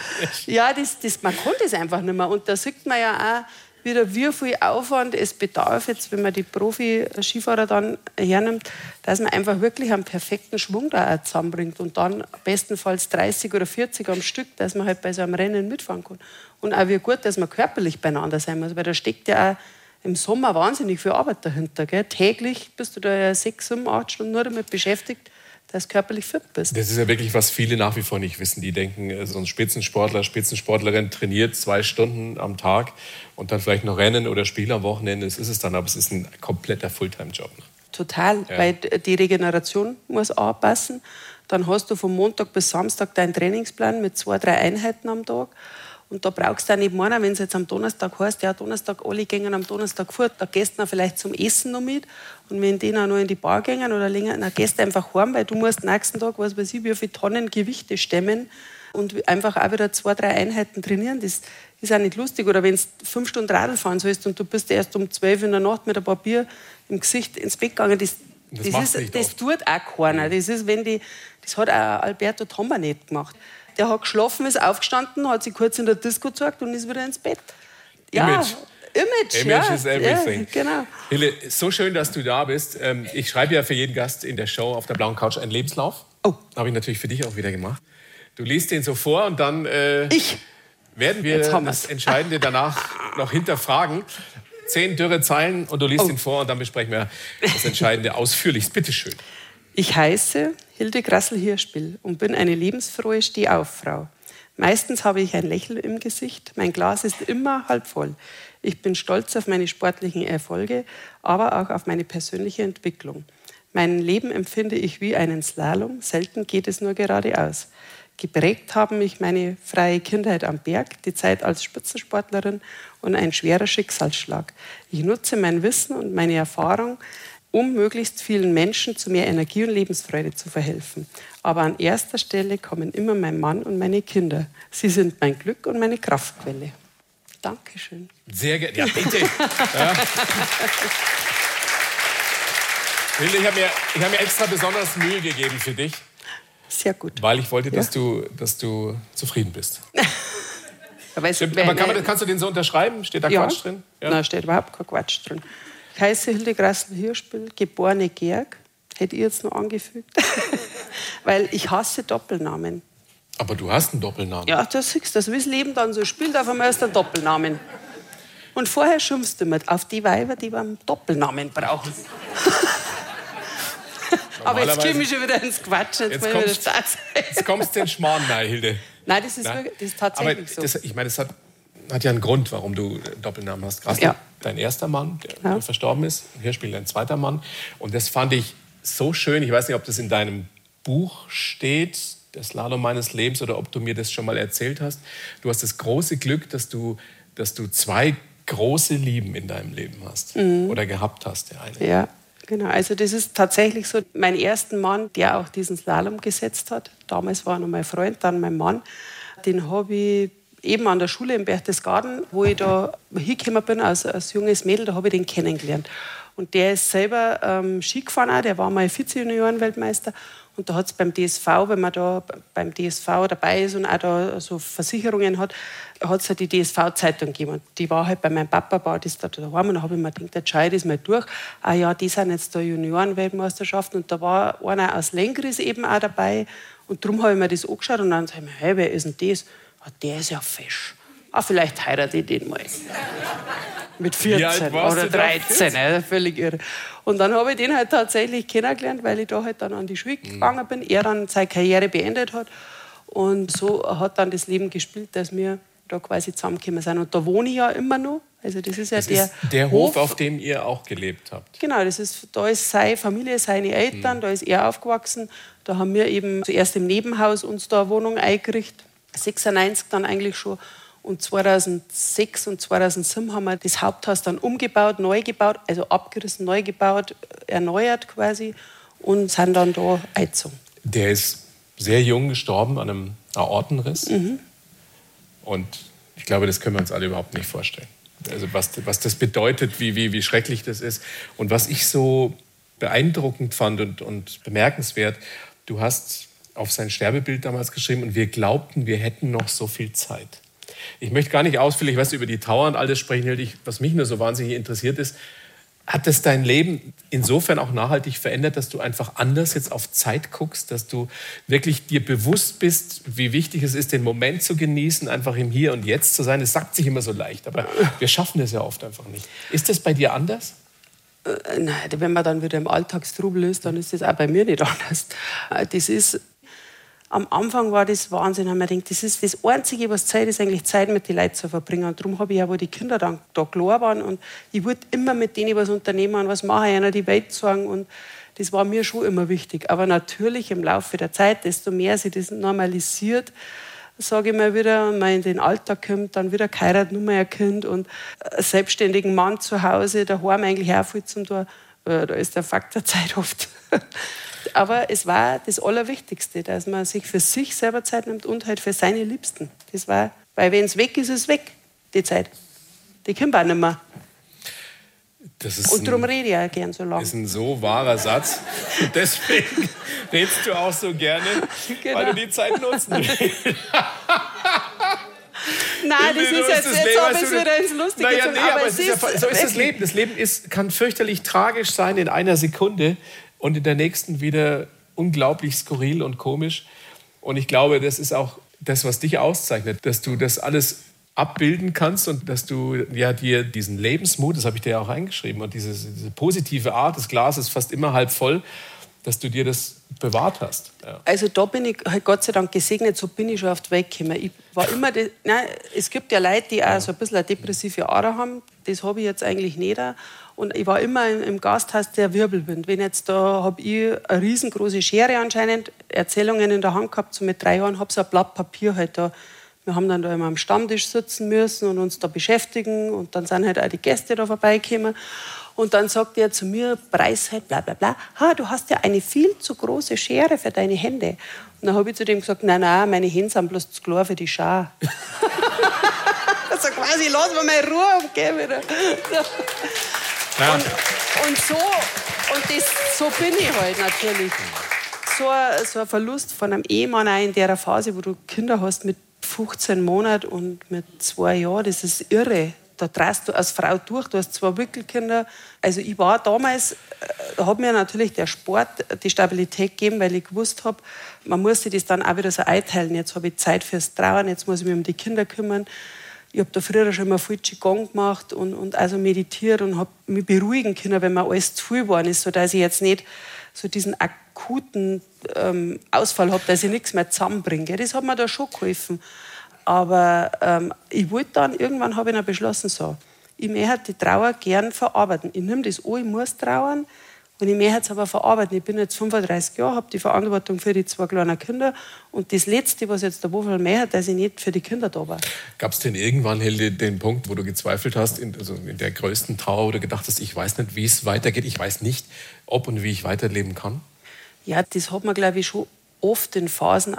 Ja, das, das, man kann das einfach nicht mehr. Und da sieht man ja auch wieder, wie viel Aufwand es bedarf, jetzt, wenn man die Profi-Skifahrer dann hernimmt, dass man einfach wirklich einen perfekten Schwung da auch zusammenbringt und dann bestenfalls 30 oder 40 am Stück, dass man halt bei so einem Rennen mitfahren kann. Und auch wie gut, dass man körperlich beieinander sein muss, weil da steckt ja auch im Sommer wahnsinnig viel Arbeit dahinter. Gell? Täglich bist du da ja sechs, sieben, acht Stunden nur damit beschäftigt, dass du körperlich fit bist. Das ist ja wirklich, was viele nach wie vor nicht wissen. Die denken, äh, so ein Spitzensportler, Spitzensportlerin trainiert zwei Stunden am Tag und dann vielleicht noch Rennen oder Spiel am Wochenende. Das ist es dann, aber es ist ein kompletter Fulltime-Job. Ne? Total, ja. weil die Regeneration muss anpassen. Dann hast du von Montag bis Samstag deinen Trainingsplan mit zwei, drei Einheiten am Tag. Und da brauchst du auch nicht meinen, wenn es jetzt am Donnerstag heißt, ja, Donnerstag, alle gehen am Donnerstag fort, da gehst du vielleicht zum Essen noch mit. Und wenn die dann noch in die Bar gehen oder länger, dann gehst du einfach heim, weil du musst nächsten Tag, was weiß ich, wie viele Tonnen Gewichte stemmen und einfach auch wieder zwei, drei Einheiten trainieren. Das ist auch nicht lustig. Oder wenn du fünf Stunden Radl fahren sollst und du bist erst um zwölf in der Nacht mit ein paar Bier im Gesicht ins Bett gegangen, das, das, das, ist, das tut auch keiner. Das, ist, wenn die, das hat auch Alberto Tomba nicht gemacht. Der hat geschlafen, ist aufgestanden, hat sich kurz in der Disco gezeigt und ist wieder ins Bett. Ja, Image. Image, Image ja, is everything. Ja, genau. Hille, so schön, dass du da bist. Ähm, ich schreibe ja für jeden Gast in der Show auf der blauen Couch einen Lebenslauf. Oh. Habe ich natürlich für dich auch wieder gemacht. Du liest den so vor und dann äh, ich. werden wir das Entscheidende danach noch hinterfragen. Zehn dürre Zeilen und du liest oh. ihn vor und dann besprechen wir das Entscheidende ausführlichst. Bitte schön. Ich heiße Hilde Grassel-Hirschbill und bin eine lebensfrohe Stehauffrau. Meistens habe ich ein Lächeln im Gesicht. Mein Glas ist immer halb voll. Ich bin stolz auf meine sportlichen Erfolge, aber auch auf meine persönliche Entwicklung. Mein Leben empfinde ich wie einen Slalom. Selten geht es nur geradeaus. Geprägt haben mich meine freie Kindheit am Berg, die Zeit als Spitzensportlerin und ein schwerer Schicksalsschlag. Ich nutze mein Wissen und meine Erfahrung um möglichst vielen Menschen zu mehr Energie und Lebensfreude zu verhelfen. Aber an erster Stelle kommen immer mein Mann und meine Kinder. Sie sind mein Glück und meine Kraftquelle. Dankeschön. Sehr gerne. Ja, bitte. ja. Hilde, ich habe mir, hab mir extra besonders Mühe gegeben für dich. Sehr gut. Weil ich wollte, dass, du, dass du zufrieden bist. aber, es, aber kann man, kannst du den so unterschreiben? Steht da ja. Quatsch drin? Ja. Nein, steht überhaupt kein Quatsch drin. Ich heiße Hilde Grassel-Hirschbill, geborene Gerg. Hätte ich jetzt noch angefügt. Weil ich hasse Doppelnamen. Aber du hast einen Doppelnamen. Ja, das siehst du. Das, wie das Leben dann so spielt, auf einmal erst einen Doppelnamen. Und vorher schimpfst du mit auf die Weiber, die beim Doppelnamen brauchen. Aber jetzt komme ich schon wieder ins Quatschen. Jetzt, jetzt, kommst, jetzt kommst du in Schmarrn rein, Hilde. Nein, das ist, wirklich, das ist tatsächlich Aber so. Das, ich meine, das hat, hat, ja einen Grund, warum du Doppelnamen hast. Krass, ja dein erster Mann, der ja. verstorben ist. Hier spielt ein zweiter Mann. Und das fand ich so schön. Ich weiß nicht, ob das in deinem Buch steht, das Slalom meines Lebens, oder ob du mir das schon mal erzählt hast. Du hast das große Glück, dass du dass du zwei große Lieben in deinem Leben hast mhm. oder gehabt hast, der eine. Ja, genau. Also das ist tatsächlich so. Mein ersten Mann, der auch diesen Slalom gesetzt hat, damals war noch mein Freund, dann mein Mann, den habe ich eben an der Schule in Berchtesgaden, wo ich da hingekommen bin als, als junges Mädel, da habe ich den kennengelernt. Und der ist selber ähm, Ski gefahren, auch, der war mal Vize-Junioren-Weltmeister. Und da hat es beim DSV, wenn man da beim DSV dabei ist und auch da so Versicherungen hat, hat es halt die DSV-Zeitung gegeben. Und die war halt bei meinem Papa, war das da daheim. Und da habe ich mir gedacht, jetzt schaue ich das mal durch. Ah ja, die sind jetzt da Junioren-Weltmeisterschaften. Und da war einer aus Lengris eben auch dabei. Und darum habe ich mir das angeschaut. Und dann sage ich mir, hey, wer ist denn das? Ah, der ist ja fesch. Ah, vielleicht heirate ich den mal. Mit 14 oder 13, ja, völlig irre. Und dann habe ich den halt tatsächlich kennengelernt, weil ich da halt dann an die Schule mhm. gegangen bin. Er dann seine Karriere beendet hat. Und so hat dann das Leben gespielt, dass wir da quasi zusammengekommen sind. Und da wohne ich ja immer noch. Also das ist ja das der, ist der Hof, Hof, auf dem ihr auch gelebt habt. Genau, das ist, da ist seine Familie, seine Eltern, mhm. da ist er aufgewachsen. Da haben wir eben zuerst im Nebenhaus uns da eine Wohnung eingerichtet. 96 dann eigentlich schon. Und 2006 und 2007 haben wir das Haupthaus dann umgebaut, neu gebaut, also abgerissen, neu gebaut, erneuert quasi und sind dann da eingezogen. Der ist sehr jung gestorben an einem Aortenriss. Mhm. Und ich glaube, das können wir uns alle überhaupt nicht vorstellen. Also was, was das bedeutet, wie, wie, wie schrecklich das ist. Und was ich so beeindruckend fand und, und bemerkenswert, du hast auf sein Sterbebild damals geschrieben und wir glaubten, wir hätten noch so viel Zeit. Ich möchte gar nicht ausführlich was über die Tower und all das sprechen, was mich nur so wahnsinnig interessiert ist. Hat das dein Leben insofern auch nachhaltig verändert, dass du einfach anders jetzt auf Zeit guckst, dass du wirklich dir bewusst bist, wie wichtig es ist, den Moment zu genießen, einfach im Hier und Jetzt zu sein? Es sagt sich immer so leicht, aber wir schaffen das ja oft einfach nicht. Ist das bei dir anders? Äh, nein, wenn man dann wieder im Alltagstrubel ist, dann ist das auch bei mir nicht anders. Äh, das ist am Anfang war das Wahnsinn. Haben wir gedacht, das ist das Einzige, was Zeit ist, eigentlich Zeit mit den Leuten zu verbringen. Und darum habe ich ja, wo die Kinder dann da klar waren und ich wollte immer mit denen was unternehmen und was machen, einer die Welt sagen. Und das war mir schon immer wichtig. Aber natürlich im Laufe der Zeit, desto mehr sich das normalisiert, sage ich mal wieder, und man in den Alltag kommt, dann wieder geheiratet, nur mal ein Kind und einen selbstständigen Mann zu Hause, daheim eigentlich auch viel zum Tor. Äh, da ist der Faktor Zeit oft aber es war das Allerwichtigste, dass man sich für sich selber Zeit nimmt und halt für seine Liebsten. Das war, weil wenn es weg ist, ist es weg, die Zeit. Die kommt auch nicht mehr. und darum rede ich auch gern so lange. Das ist ein so wahrer Satz. Und deswegen redest du auch so gerne, genau. weil du die Zeit nutzen willst. Nein, das ist jetzt, das jetzt habe ich wieder ins Lustige naja, nee, aber, aber ist ja, so ist das Leben. Das Leben ist, kann fürchterlich tragisch sein in einer Sekunde und in der nächsten wieder unglaublich skurril und komisch. Und ich glaube, das ist auch das, was dich auszeichnet, dass du das alles abbilden kannst und dass du ja dir diesen Lebensmut, das habe ich dir ja auch eingeschrieben, und diese, diese positive Art, das Glas ist fast immer halb voll, dass du dir das bewahrt hast. Ja. Also da bin ich halt Gott sei Dank gesegnet, so bin ich schon oft weggekommen. Ich war immer, die, nein, es gibt ja Leute, die auch so ein bisschen eine depressive Ader haben, das habe ich jetzt eigentlich nicht. Und ich war immer im Gasthaus der Wirbelwind. Wenn jetzt da habe ich eine riesengroße Schere anscheinend, Erzählungen in der Hand gehabt, so mit drei Jahren, habe so ein Blatt Papier halt da. Wir haben dann da immer am Stammtisch sitzen müssen und uns da beschäftigen und dann sind halt auch die Gäste da vorbeigekommen. Und dann sagt er zu mir, Preis halt, bla bla bla, ha, du hast ja eine viel zu große Schere für deine Hände. Und dann habe ich zu dem gesagt, nein, nein, meine Hände sind bloß zu klar für die Schau. also quasi, lass mir mal Ruhe, okay, wieder. Ja. Und, und, so, und das, so bin ich halt natürlich. So, ein, so ein Verlust von einem Ehemann auch in der Phase, wo du Kinder hast mit 15 Monaten und mit zwei Jahren, das ist irre. Da drast du als Frau durch, du hast zwei Wickelkinder. Also ich war damals, da äh, hat mir natürlich der Sport die Stabilität gegeben, weil ich gewusst habe, man muss sich das dann auch wieder so einteilen. Jetzt habe ich Zeit fürs Trauern, jetzt muss ich mich um die Kinder kümmern ich habe da früher schon mal viel Qigong gemacht und, und also meditiert und habe mich beruhigen können, wenn mir alles zu viel geworden ist, sodass ich jetzt nicht so diesen akuten ähm, Ausfall habe, dass ich nichts mehr zusammenbringe. Das hat mir da schon geholfen. Aber ähm, ich wollte dann, irgendwann habe ich dann beschlossen, so, ich möchte die Trauer gern verarbeiten. Ich nehme das an, ich muss trauern Und ich möchte es aber verarbeiten. Ich bin jetzt 35 Jahre, habe die Verantwortung für die zwei kleinen Kinder. Und das Letzte, was jetzt der Wofel mehr hat, dass ich nicht für die Kinder da war. Gab es denn irgendwann, Hilde, den Punkt, wo du gezweifelt hast, in, also in der größten Trauer, oder gedacht hast, ich weiß nicht, wie es weitergeht, ich weiß nicht, ob und wie ich weiterleben kann? Ja, das hat man, glaube ich, schon oft in Phasen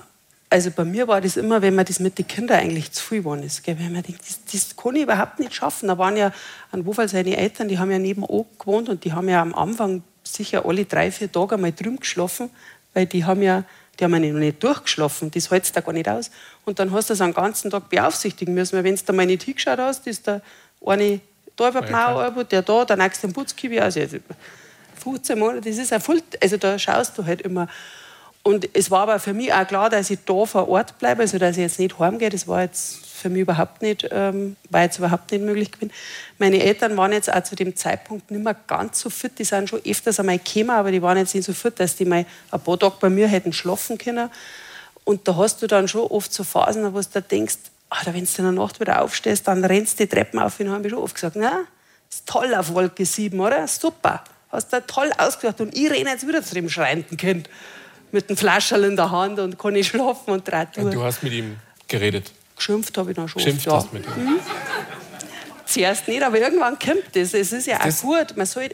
also bei mir war das immer, wenn man das mit den Kindern eigentlich zu viel geworden ist. Gell? Wenn man denkt, das, das kann ich überhaupt nicht schaffen. Da waren ja an Wofall seine Eltern, die haben ja nebenan gewohnt und die haben ja am Anfang sicher alle drei, vier Tage einmal drüben geschlafen, weil die haben ja, die haben ja noch nicht durchgeschlafen. Das hält da gar nicht aus. Und dann hast du das einen ganzen Tag beaufsichtigen müssen, weil wenn du da mal nicht hingeschaut hast, ist der eine da über die Mauer, der da, der nächste im Putzkiwi, also 15 Monate, das ist ein voll, also da schaust du halt immer. Und es war aber für mich auch klar, dass ich da vor Ort bleibe, also dass ich jetzt nicht heimgehe. Das war jetzt für mich überhaupt nicht, ähm, war jetzt überhaupt nicht möglich gewesen. Meine Eltern waren jetzt auch zu dem Zeitpunkt nicht mehr ganz so fit. Die sind schon öfters einmal gekommen, aber die waren jetzt nicht so fit, dass die mal ein paar Tage bei mir hätten schlafen können. Und da hast du dann schon oft so Phasen, wo du denkst, ach, wenn du in der Nacht wieder aufstehst, dann rennst du die Treppen auf. Und habe ich schon oft gesagt, na, ist toll auf Wolke 7, oder? Super. Hast du toll ausgedacht. Und ich renne jetzt wieder zu dem schreienden Kind mit einem Flascherl in der Hand und kann nicht schlafen und drei Und du hast mit ihm geredet? Geschimpft habe ich dann schon. Geschimpft ja. hast mit ihm? Mhm. Zuerst nicht, aber irgendwann kommt das. Es ist ja auch das gut. Man soll,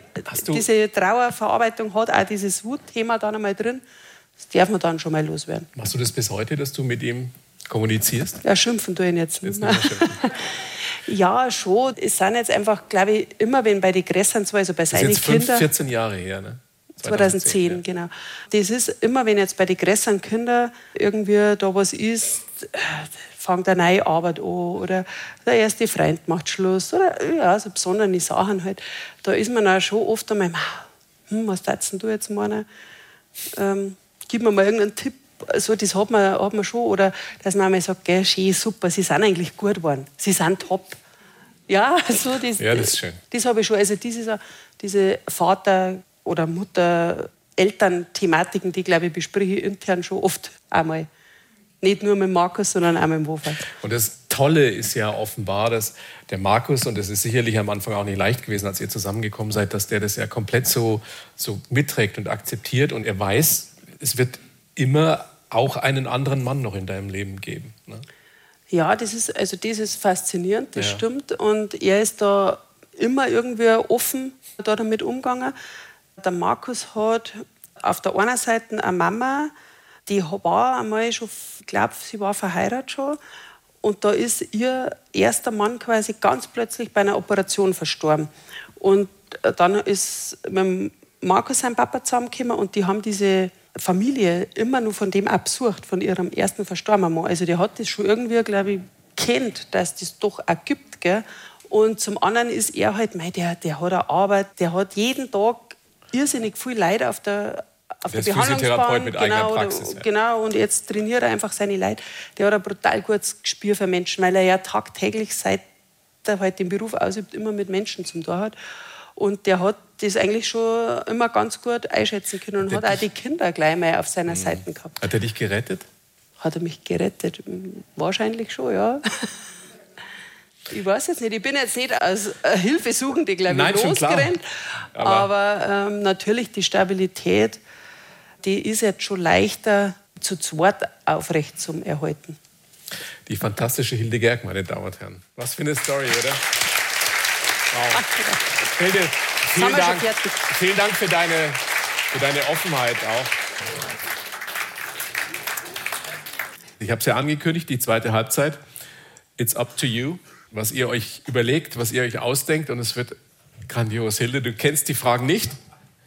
diese Trauerverarbeitung hat auch dieses Wutthema dann einmal drin. Das darf man dann schon mal loswerden. Machst du das bis heute, dass du mit ihm kommunizierst? Ja, schimpfen tue ich jetzt nicht. Jetzt ja, schon. Es sind jetzt einfach, glaube ich, immer wenn bei den Grässern zwar, also bei seinen Kindern. 14 Jahre her, ne? 2010, 2010 ja. genau. Das ist immer, wenn jetzt bei den größeren Kindern irgendwie da was ist, fängt eine neue Arbeit an oder der erste Freund macht Schluss oder ja, so besondere Sachen halt. Da ist man auch schon oft einmal, hm, was darfst du jetzt meinen? Ähm, gib mir mal irgendeinen Tipp. Also das hat man, hat man schon. Oder dass man einmal sagt, gell, schön, super, sie sind eigentlich gut geworden. Sie sind top. Ja, so das, ja, das ist schön. Das habe ich schon. Also dieses, diese Vater- oder Mutter-Eltern-Thematiken, die, glaube ich, bespreche ich intern schon oft einmal. Nicht nur mit Markus, sondern auch mit Wofert. Und das Tolle ist ja offenbar, dass der Markus, und das ist sicherlich am Anfang auch nicht leicht gewesen, als ihr zusammengekommen seid, dass der das ja komplett so, so mitträgt und akzeptiert und er weiß, es wird immer auch einen anderen Mann noch in deinem Leben geben. Ne? Ja, das ist, also das ist faszinierend, das ja. stimmt. Und er ist da immer irgendwie offen da damit umgegangen. Der Markus hat auf der einen Seite eine Mama, die war einmal schon, ich glaube, sie war verheiratet schon. Und da ist ihr erster Mann quasi ganz plötzlich bei einer Operation verstorben. Und dann ist mit Markus sein Papa zusammengekommen und die haben diese Familie immer nur von dem absurd, von ihrem ersten verstorbenen Mann. Also der hat das schon irgendwie, glaube ich, kennt, dass das doch auch gibt. Gell? Und zum anderen ist er halt, mei, der, der hat eine Arbeit, der hat jeden Tag irrsinnig viel Leid auf der, auf der, der Behandlungsbahn. mit genau, Praxis, ja. genau, und jetzt trainiert er einfach seine Leute. Der hat ein brutal gutes Gespür für Menschen, weil er ja tagtäglich, seit er halt den Beruf ausübt, immer mit Menschen zum tun hat. Und der hat das eigentlich schon immer ganz gut einschätzen können und hat, hat auch die Kinder gleich mal auf seiner mhm. Seite gehabt. Hat er dich gerettet? Hat er mich gerettet? Wahrscheinlich schon, ja. Ich weiß jetzt nicht, ich bin jetzt nicht als äh, Hilfesuchende, glaube ich, losgerannt. Aber, aber ähm, natürlich die Stabilität, die ist jetzt schon leichter zu zweit aufrecht zum Erhalten. Die fantastische Hilde Gerg, meine Damen und Herren. Was für eine Story, oder? Wow. Hilde, vielen Dank, vielen Dank für deine, für deine Offenheit auch. Ich habe es ja angekündigt, die zweite Halbzeit. It's up to you was ihr euch überlegt, was ihr euch ausdenkt und es wird grandios. Hilde, du kennst die Fragen nicht.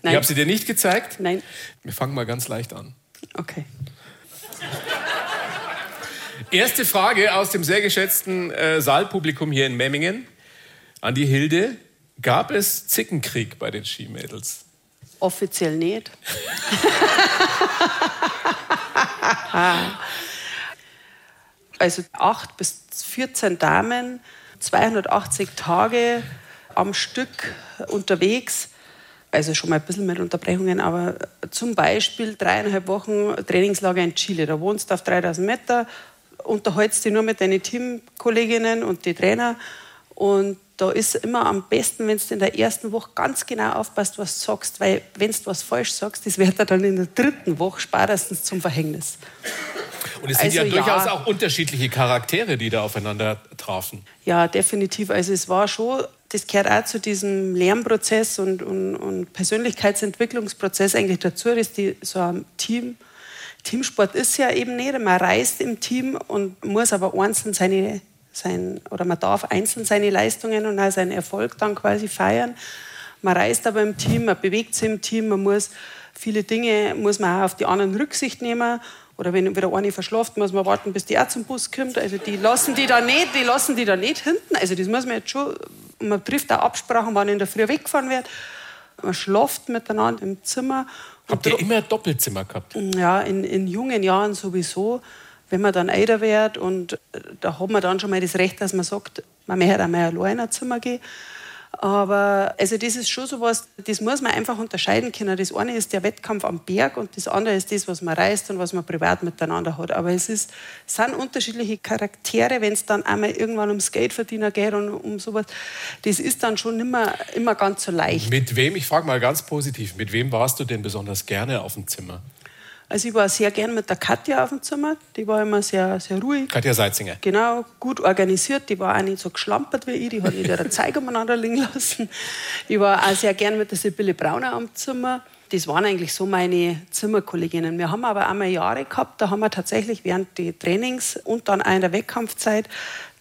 Nein. Ich habe sie dir nicht gezeigt. Nein. Wir fangen mal ganz leicht an. Okay. Erste Frage aus dem sehr geschätzten äh, Saalpublikum hier in Memmingen an die Hilde. Gab es Zickenkrieg bei den Skimädels? Offiziell nicht. also acht bis 14 Damen, 280 Tage am Stück unterwegs. Also schon mal ein bisschen mit Unterbrechungen, aber zum Beispiel dreieinhalb Wochen Trainingslager in Chile. Da wohnst du auf 3000 Meter, unterhältst dich nur mit deinen Teamkolleginnen und die Trainer und da ist immer am besten, wenn du in der ersten Woche ganz genau aufpasst, was du sagst, weil wenn du was falsch sagst, das wird dann in der dritten Woche spätestens zum Verhängnis. Und es sind also, ja durchaus ja, auch unterschiedliche Charaktere, die da aufeinander trafen. Ja, definitiv. Also es war schon, das gehört auch zu diesem Lernprozess und, und, und Persönlichkeitsentwicklungsprozess eigentlich dazu, dass die so ein Team, Teamsport ist ja eben nicht, man reist im Team und muss aber einzeln seine, sein, oder man darf einzeln seine Leistungen und auch seinen Erfolg dann quasi feiern. Man reist aber im Team, man bewegt sich im Team, man muss viele Dinge muss man auch auf die anderen Rücksicht nehmen oder wenn wieder eine verschlaft, muss man warten, bis die auch zum Bus kommt. Also die lassen die da nicht, die lassen die da nicht hinten. Also das muss man jetzt schon, man trifft auch Absprachen, wann in der Früh weggefahren wird. Man schlaft miteinander im Zimmer. Habt ihr immer Doppelzimmer gehabt? Ja, in, in jungen Jahren sowieso. Wenn man dann älter wird und da hat man dann schon mal das Recht, dass man sagt, man möchte einmal allein in ein Zimmer gehen. Aber also das ist schon so was, das muss man einfach unterscheiden können. Das eine ist der Wettkampf am Berg und das andere ist das, was man reist und was man privat miteinander hat. Aber es, ist, sind unterschiedliche Charaktere, wenn es dann einmal irgendwann ums Geldverdiener geht und um sowas. Das ist dann schon immer, immer ganz so leicht. Mit wem, ich frage mal ganz positiv, mit wem warst du denn besonders gerne auf dem Zimmer? Also ich war sehr gern mit der Katja auf dem Zimmer. Die war immer sehr, sehr ruhig. Katja Seitzinger. Genau, gut organisiert. Die war auch nicht so geschlampert wie ich. Die hat nicht ihre Zeug umeinander liegen lassen. Ich war auch sehr gern mit der Sibylle Brauner am Zimmer. Das waren eigentlich so meine Zimmerkolleginnen. Wir haben aber einmal Jahre gehabt, da haben wir tatsächlich während des Trainings und dann auch in der Wettkampfzeit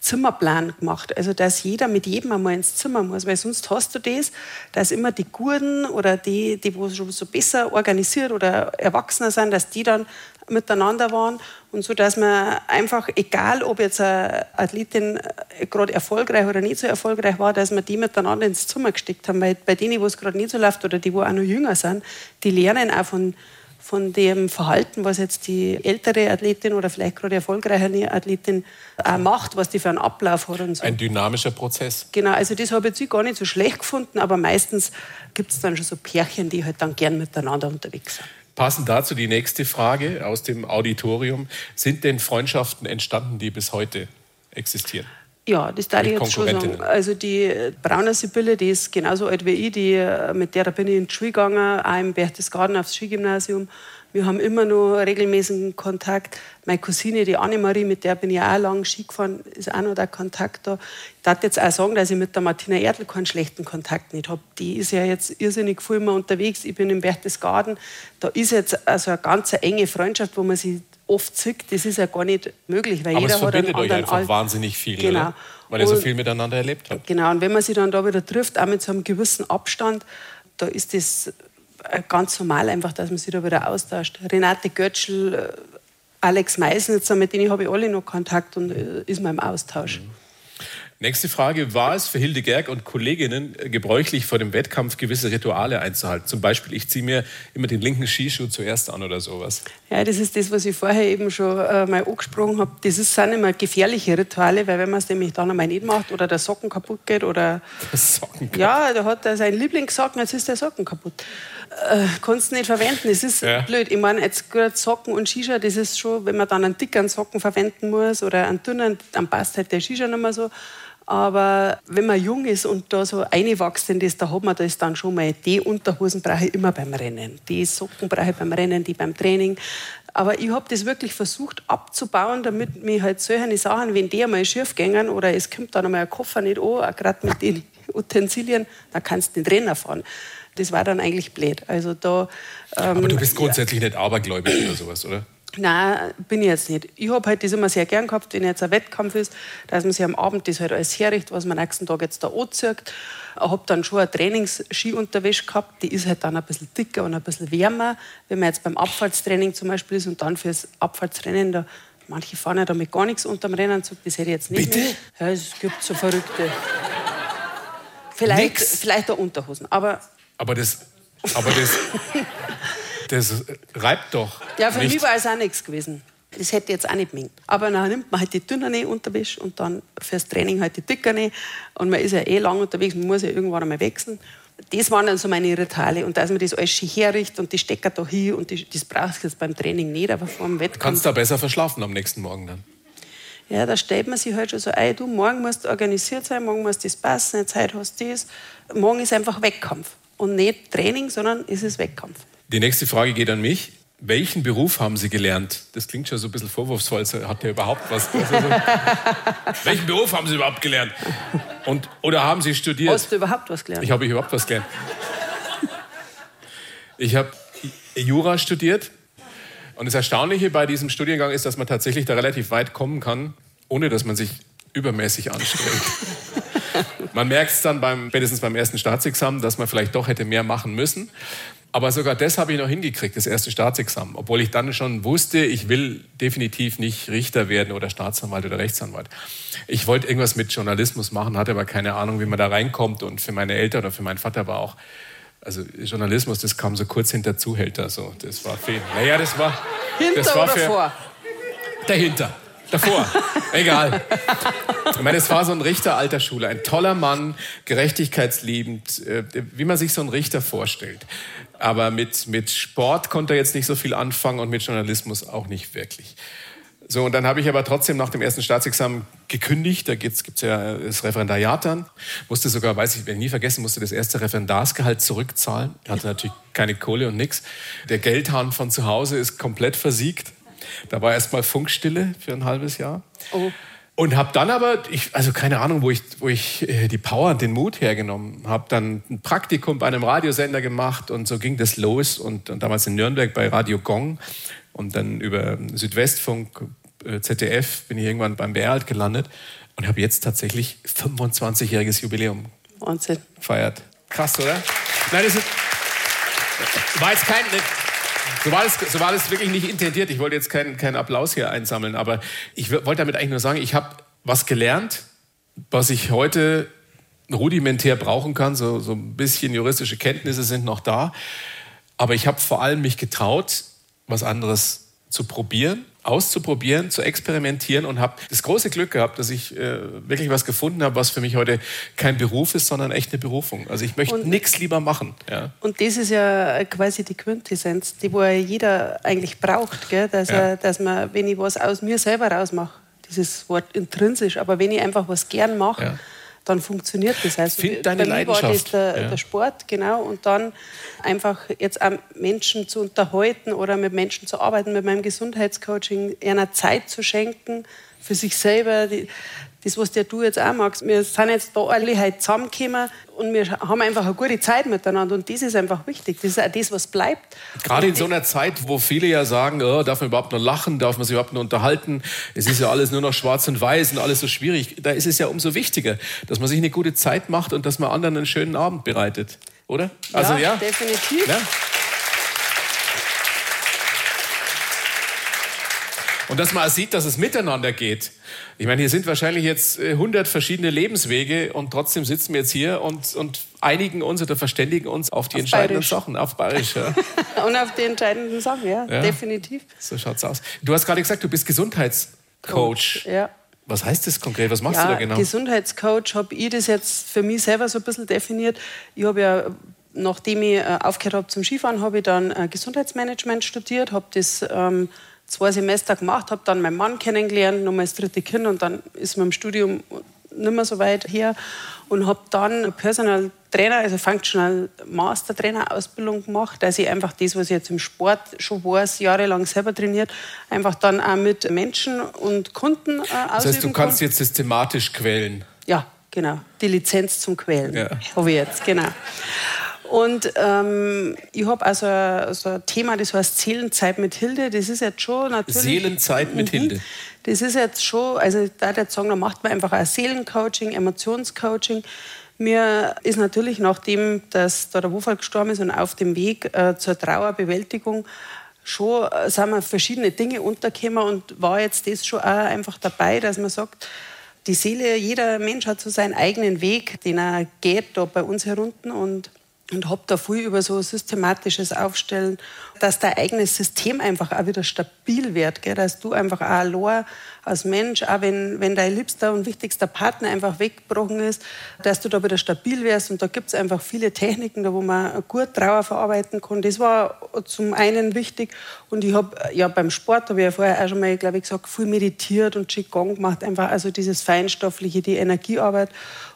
Zimmerplan gemacht. Also, dass jeder mit jedem einmal ins Zimmer muss, weil sonst hast du das, dass immer die Gurden oder die, die wo schon so besser organisiert oder erwachsener sind, dass die dann miteinander waren und so, dass man einfach, egal ob jetzt eine Athletin gerade erfolgreich oder nicht so erfolgreich war, dass man die miteinander ins Zimmer gesteckt haben, weil bei denen, wo es gerade nicht so läuft oder die, wo auch noch jünger sind, die lernen auch von von dem Verhalten, was jetzt die ältere Athletin oder vielleicht gerade erfolgreiche Athletin auch macht, was die für einen Ablauf hat und so. Ein dynamischer Prozess. Genau, also das habe ich jetzt gar nicht so schlecht gefunden, aber meistens gibt es dann schon so Pärchen, die halt dann gern miteinander unterwegs sind. Passend dazu die nächste Frage aus dem Auditorium. Sind denn Freundschaften entstanden, die bis heute existieren? Ja, das darf ich jetzt schon sagen. Also die Brauner Sibylle, die ist genauso alt wie ich, die, mit der bin ich in die Schule gegangen, auch im Berchtesgaden aufs Skigymnasium. Wir haben immer noch regelmäßigen Kontakt. Meine Cousine, die Annemarie, mit der bin ich auch lange Ski gefahren, ist auch noch der Kontakt da. Ich darf jetzt auch sagen, dass ich mit der Martina Erdl keinen schlechten Kontakt nicht habe. Die ist ja jetzt irrsinnig viel immer unterwegs. Ich bin im Berchtesgaden. Da ist jetzt also eine ganz enge Freundschaft, wo man sich oft sieht, das ist ja gar nicht möglich, weil Aber jeder es verbindet hat einen euch einfach Al wahnsinnig viel, genau. Oder? weil ihr so viel miteinander erlebt habt. Genau, und wenn man sich dann da wieder trifft, auch mit so einem gewissen Abstand, da ist das äh, ganz normal einfach, dass man sich da wieder austauscht. Renate Götschel, äh, Alex Meisnitzer, mit denen habe ich alle noch Kontakt und äh, ist man im Austausch. Mhm. Nächste Frage. War es für Hilde Gerg und Kolleginnen gebräuchlich, vor dem Wettkampf gewisse Rituale einzuhalten? Zum Beispiel, ich ziehe mir immer den linken Skischuh zuerst an oder sowas. Ja, das ist das, was ich vorher eben schon äh, mal angesprochen habe. Das ist, sind immer gefährliche Rituale, weil wenn man es nämlich dann einmal nicht macht oder der Socken kaputt geht oder... Der Socken kaputt. Ja, da hat er seinen Lieblingssocken, jetzt ist der Socken kaputt. Äh, kannst du nicht verwenden, das ist ja. blöd. Ich meine, jetzt gerade Socken und Shisha, das ist schon, wenn man dann einen dickeren Socken verwenden muss oder einen dünnen, dann passt halt der Shisha nicht mehr so. Aber wenn man jung ist und da so einwächst in das, da hat man das dann schon mal. Die Unterhosen brauche ich immer beim Rennen. Die Socken brauche ich beim Rennen, die beim Training. Aber ich habe das wirklich versucht abzubauen, damit mir halt solche Sachen, wenn die einmal schief gehen oder es kommt dann einmal ein Koffer nicht an, gerade mit den Utensilien, dann kannst du den Trainer fahren. Das war dann eigentlich blöd. Also da, ähm, Aber du bist grundsätzlich ja. nicht abergläubig oder sowas, oder? Nein, bin ich jetzt nicht. Ich habe halt das immer sehr gern gehabt, wenn jetzt ein Wettkampf ist, dass man sich am Abend das halt alles herrichtet, was man am nächsten Tag jetzt da anzieht. Ich habe dann schon eine Trainingsskiunterwäsche gehabt, die ist halt dann ein bisschen dicker und ein bisschen wärmer. Wenn man jetzt beim Abfahrtstraining zum Beispiel ist und dann fürs Abfahrtstraining, da, manche fahren ja damit gar nichts unterm Rennanzug, das hätte ich jetzt nicht. Bitte? Ja, es gibt so Verrückte. Vielleicht, vielleicht auch Unterhosen, aber... Aber das... Aber das das reibt doch. Ja, für nicht. mich war es auch nichts gewesen. Das hätte jetzt auch nicht gemengt. Aber dann nimmt man halt die dünnere Unterwäsche und dann fürs Training halt die dickere. Und man ist ja eh lang unterwegs, man muss ja irgendwann einmal wechseln. Das waren dann so meine Rituale. Und dass man das alles schön herrichtet und die Stecker da hin und die, das brauchst du jetzt beim Training nicht, aber vor dem Wettkampf. Kannst du da besser verschlafen am nächsten Morgen dann? Ja, da stellt man sich halt schon so ein, du, morgen musst du organisiert sein, morgen muss das passen, jetzt heute hast du das. Morgen ist einfach Wettkampf. Und nicht Training, sondern ist es Wettkampf. Die nächste Frage geht an mich. Welchen Beruf haben Sie gelernt? Das klingt schon so ein bisschen vorwurfsvoll. Hat der überhaupt was? Also, welchen Beruf haben Sie überhaupt gelernt? Und, oder haben Sie studiert? Hast du überhaupt was gelernt? Ich habe überhaupt was gelernt. Ich habe Jura studiert. Und das Erstaunliche bei diesem Studiengang ist, dass man tatsächlich da relativ weit kommen kann, ohne dass man sich übermäßig anstrengt. man merkt es dann beim, spätestens beim ersten Staatsexamen, dass man vielleicht doch hätte mehr machen müssen. Aber sogar das habe ich noch hingekriegt, das erste Staatsexamen. Obwohl ich dann schon wusste, ich will definitiv nicht Richter werden oder Staatsanwalt oder Rechtsanwalt. Ich wollte irgendwas mit Journalismus machen, hatte aber keine Ahnung, wie man da reinkommt. Und für meine Eltern oder für meinen Vater war auch, also Journalismus, das kam so kurz hinter Zuhälter. So. Das war viel. Naja, das war. Hinter das war oder für, vor? Dahinter. Davor. Egal. Ich meine, es war so ein Richter alter Schule. Ein toller Mann, gerechtigkeitsliebend, äh, wie man sich so einen Richter vorstellt. Aber mit, mit Sport konnte er jetzt nicht so viel anfangen und mit Journalismus auch nicht wirklich. So, und dann habe ich aber trotzdem nach dem ersten Staatsexamen gekündigt. Da gibt es ja das Referendariat dann. Musste sogar, weiß ich, werde nie vergessen, musste das erste Referendarsgehalt zurückzahlen. Hatte natürlich keine Kohle und nichts. Der Geldhahn von zu Hause ist komplett versiegt. Da war erst mal Funkstille für ein halbes Jahr. Oh. Und habe dann aber, ich, also keine Ahnung, wo ich, wo ich äh, die Power und den Mut hergenommen habe, dann ein Praktikum bei einem Radiosender gemacht und so ging das los. Und, und damals in Nürnberg bei Radio Gong und dann über Südwestfunk, äh, ZDF bin ich irgendwann beim BR halt gelandet und habe jetzt tatsächlich 25-jähriges Jubiläum Wahnsinn. gefeiert. Krass, oder? Nein, das ist, war jetzt kein, so war, das, so war das wirklich nicht intendiert. Ich wollte jetzt keinen, keinen Applaus hier einsammeln, aber ich wollte damit eigentlich nur sagen, ich habe was gelernt, was ich heute rudimentär brauchen kann. So, so ein bisschen juristische Kenntnisse sind noch da. Aber ich habe vor allem mich getraut, was anderes zu probieren auszuprobieren, zu experimentieren und habe das große Glück gehabt, dass ich äh, wirklich was gefunden habe, was für mich heute kein Beruf ist, sondern echt eine Berufung. Also ich möchte nichts lieber machen. Ja. Und das ist ja quasi die Quintessenz, die wo jeder eigentlich braucht, gell? Dass, ja. er, dass man, wenn ich was aus mir selber rausmache, dieses Wort intrinsisch, aber wenn ich einfach was gern mache, ja dann funktioniert das. Also Find deine mir war das der, ja. der, Sport, genau. Und dann einfach jetzt auch Menschen zu unterhalten oder mit Menschen zu arbeiten, mit meinem Gesundheitscoaching, einer Zeit zu schenken für sich selber. Die, das, was der du jetzt auch magst. Wir sind jetzt da alle heute zusammengekommen und wir haben einfach eine gute Zeit miteinander und das ist einfach wichtig. Das ist auch das, was bleibt. Gerade in so einer Zeit, wo viele ja sagen, oh, darf man überhaupt nur lachen, darf man sich überhaupt nur unterhalten, es ist ja alles nur noch schwarz und weiß und alles so schwierig, da ist es ja umso wichtiger, dass man sich eine gute Zeit macht und dass man anderen einen schönen Abend bereitet, oder? Also, ja, ja. definitiv. Ja? Und dass man sieht, dass es miteinander geht. Ich meine, hier sind wahrscheinlich jetzt 100 äh, verschiedene Lebenswege und trotzdem sitzen wir jetzt hier und, und einigen uns oder verständigen uns auf die auf entscheidenden Bayerisch. Sachen, auf Bayerisch. Ja. und auf die entscheidenden Sachen, ja, ja, definitiv. So schaut's aus. Du hast gerade gesagt, du bist Gesundheitscoach. Coach, ja. Was heißt das konkret? Was machst ja, du da genau? Gesundheitscoach habe ich das jetzt für mich selber so ein bisschen definiert. Ich habe ja nachdem ich äh, aufgehört habe zum Skifahren, habe ich dann äh, Gesundheitsmanagement studiert, habe das ähm, zwei Semester gemacht, habe dann meinen Mann kennengelernt, nochmal das dritte Kind und dann ist mein Studium nicht mehr so weit her und habe dann Personal Trainer, also Functional Master Trainer Ausbildung gemacht, dass ich einfach das, was ich jetzt im Sport schon weiß, jahrelang selber trainiert, einfach dann auch mit Menschen und Kunden äh, Das heißt, du kannst kann. jetzt systematisch quälen? Ja, genau. Die Lizenz zum Quälen ja. habe ich jetzt, genau. Und ähm, ich habe also so ein Thema, das heißt Seelenzeit mit Hilde. Das ist jetzt schon natürlich. Seelenzeit mit mhm. Hilde. Das ist jetzt schon, also da der sagen, da macht man einfach ein Seelencoaching, Emotionscoaching. Mir ist natürlich, nachdem dass da der Wofall gestorben ist und auf dem Weg äh, zur Trauerbewältigung, schon äh, sind wir verschiedene Dinge untergekommen und war jetzt das schon auch einfach dabei, dass man sagt, die Seele, jeder Mensch hat so seinen eigenen Weg, den er geht da bei uns herunten und und habe da viel über so systematisches Aufstellen, dass dein eigenes System einfach auch wieder stabil wird, gell? dass du einfach auch allein als Mensch, auch wenn, wenn dein liebster und wichtigster Partner einfach weggebrochen ist, dass du da wieder stabil wärst. Und da gibt es einfach viele Techniken, da wo man gut Trauer verarbeiten kann. Das war zum einen wichtig. Und ich habe ja beim Sport, habe ich ja vorher auch schon mal, glaube ich, gesagt, viel meditiert und Qigong gemacht. Einfach also dieses Feinstoffliche, die Energiearbeit.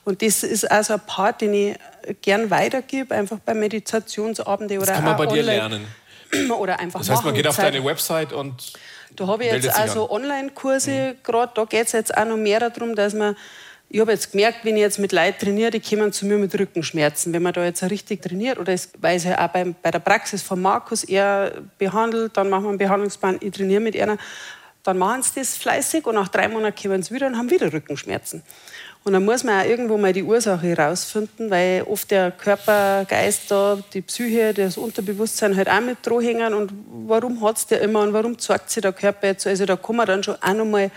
Und das ist also ein Part, den ich gern weitergebe, einfach bei Meditationsabenden oder Das kann man bei online. dir lernen. Oder einfach Das heißt, man geht auf deine Website und Da habe ich jetzt also. Online-Kurse gerade. Da geht es jetzt auch noch mehr darum, dass man. Ich habe jetzt gemerkt, wenn ich jetzt mit Leuten trainiere, die kommen zu mir mit Rückenschmerzen. Wenn man da jetzt richtig trainiert, oder weil es ja auch beim, bei der Praxis von Markus er behandelt, dann machen wir einen Behandlungsplan, ich trainiere mit einer, dann machen sie das fleißig und nach drei Monaten kommen sie wieder und haben wieder Rückenschmerzen. Und dann muss man auch irgendwo mal die Ursache herausfinden, weil oft der Körper, Geist da, die Psyche, das Unterbewusstsein halt auch mit hängen. Und warum hat es der immer und warum zeigt sich der Körper jetzt? Also da kann man dann schon auch noch mal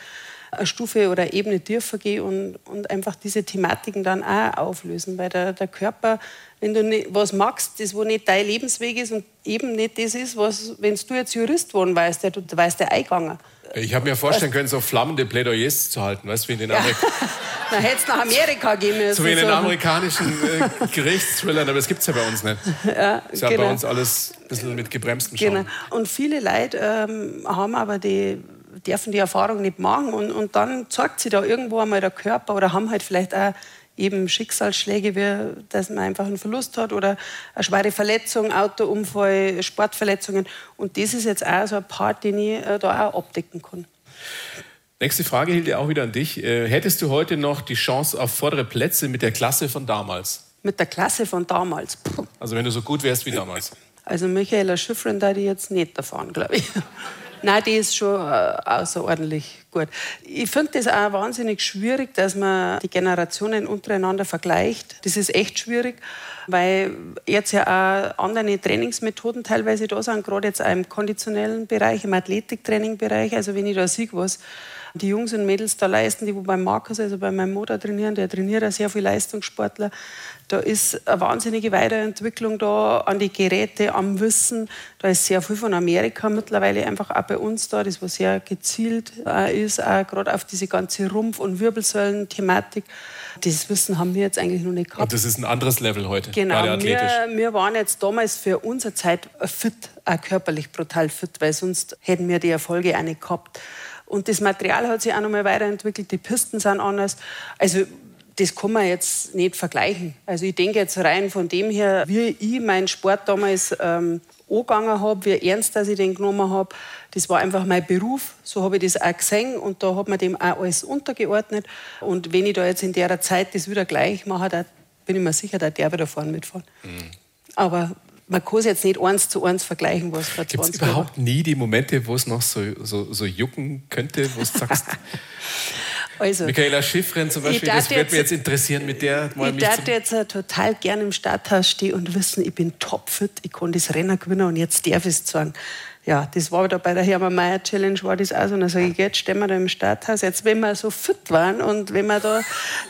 eine Stufe oder eine Ebene tiefer gehen und, und einfach diese Thematiken dann auch auflösen. Weil der, der Körper, wenn du nicht, was magst, das wo nicht dein Lebensweg ist und eben nicht das ist, was, wenn du jetzt Jurist geworden weißt, der, du weißt der eingegangen. Ich habe mir vorstellen können, so flammende Plädoyers zu halten, weißt du, wie in den, Ja. Amerik Dann hätte es nach Amerika gehen müssen. so wie in den so. amerikanischen äh, Gerichtsthrillern, aber das gibt es ja bei uns nicht. Ja, Ist ja genau. bei uns alles ein bisschen mit gebremstem Schaum. Genau. Und viele Leute ähm, haben aber die, dürfen die Erfahrung nicht machen und, und dann zeigt sich da irgendwo einmal der Körper oder haben halt vielleicht auch eben Schicksalsschläge, wie, dass man einfach einen Verlust hat oder eine schwere Verletzung, Autounfall, Sportverletzungen. Und das ist jetzt auch so ein Part, den ich äh, da auch abdecken kann. Nächste Frage, Hilde, auch wieder an dich. Äh, hättest du heute noch die Chance auf vordere Plätze mit der Klasse von damals? Mit der Klasse von damals. Puh. Also wenn du so gut wärst wie damals. Also Michaela Schiffrin da die jetzt nicht davon, glaube ich. Nein, die ist schon äh, außerordentlich gut. Ich finde das auch wahnsinnig schwierig, dass man die Generationen untereinander vergleicht. Das ist echt schwierig, weil jetzt ja auch andere Trainingsmethoden teilweise da sind, gerade jetzt auch im konditionellen Bereich, im Athletiktraining-Bereich. Also wenn ich da sehe, was die Jungs und Mädels da leisten, die wo beim Markus, also bei meinem Mutter trainieren, der trainiert auch sehr viele Leistungssportler. Da ist eine wahnsinnige Weiterentwicklung da an die Geräte, am Wissen. Da ist sehr viel von Amerika mittlerweile einfach auch bei uns da, das was sehr gezielt äh, ist, auch gerade auf diese ganze Rumpf- und Wirbelsäulen-Thematik. Das Wissen haben wir jetzt eigentlich noch nicht gehabt. Und das ist ein anderes Level heute, Genau, gerade athletisch. wir, wir waren jetzt damals für unsere Zeit fit, auch körperlich brutal fit, weil sonst hätten wir die Erfolge auch nicht gehabt. Und das Material hat sich auch nochmal weiterentwickelt, die Pisten sind anders. Also das kann man jetzt nicht vergleichen. Also ich denke jetzt rein von dem her, wie ich meinen Sport damals ähm, angegangen habe, wie ernst dass ich den genommen habe, das war einfach mein Beruf. So habe ich das auch gesehen und da hat man dem auch alles untergeordnet. Und wenn ich da jetzt in der Zeit das wieder gleich mache, da bin ich mir sicher, dass der wieder vorne mitfahren. Aber man kann es jetzt nicht eins zu eins vergleichen, was vor Gibt es 20 Jahren war. überhaupt nie die Momente, wo es noch so, so, so jucken könnte, wo du sagst, Also, Michaela Schiffrin zum Beispiel, das jetzt- mich jetzt interessieren, mit der mal ich zum, jetzt total gerne im Starthaus stehen und wissen, ich bin topfit, ich kann das Rennen gewinnen und jetzt darf ich es sagen. Ja, das war da bei der Hermann Mayer Challenge, war das auch so. Und dann sage ich, jetzt stehen wir da im Starthaus. Jetzt, wenn wir so fit waren und wenn wir da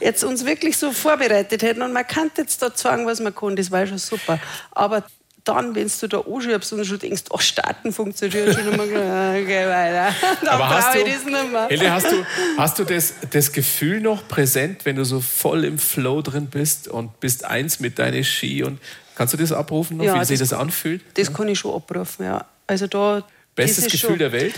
jetzt uns wirklich so vorbereitet hätten und man kann jetzt da sagen, was man kann, das war schon super. Aber dann, wenn du da anschiebst und schon denkst, oh, starten funktioniert schon immer, okay, weiter. Dann Aber hast brauche du, ich das nicht mehr. Hilde, hast du, hast du das, das Gefühl noch präsent, wenn du so voll im Flow drin bist und bist eins mit deinen Ski und kannst du das abrufen noch, Ja, wie sich das- das anfühlt? Das kann ich schon abrufen, ja. Also da, Bestes das Gefühl schon, der Welt?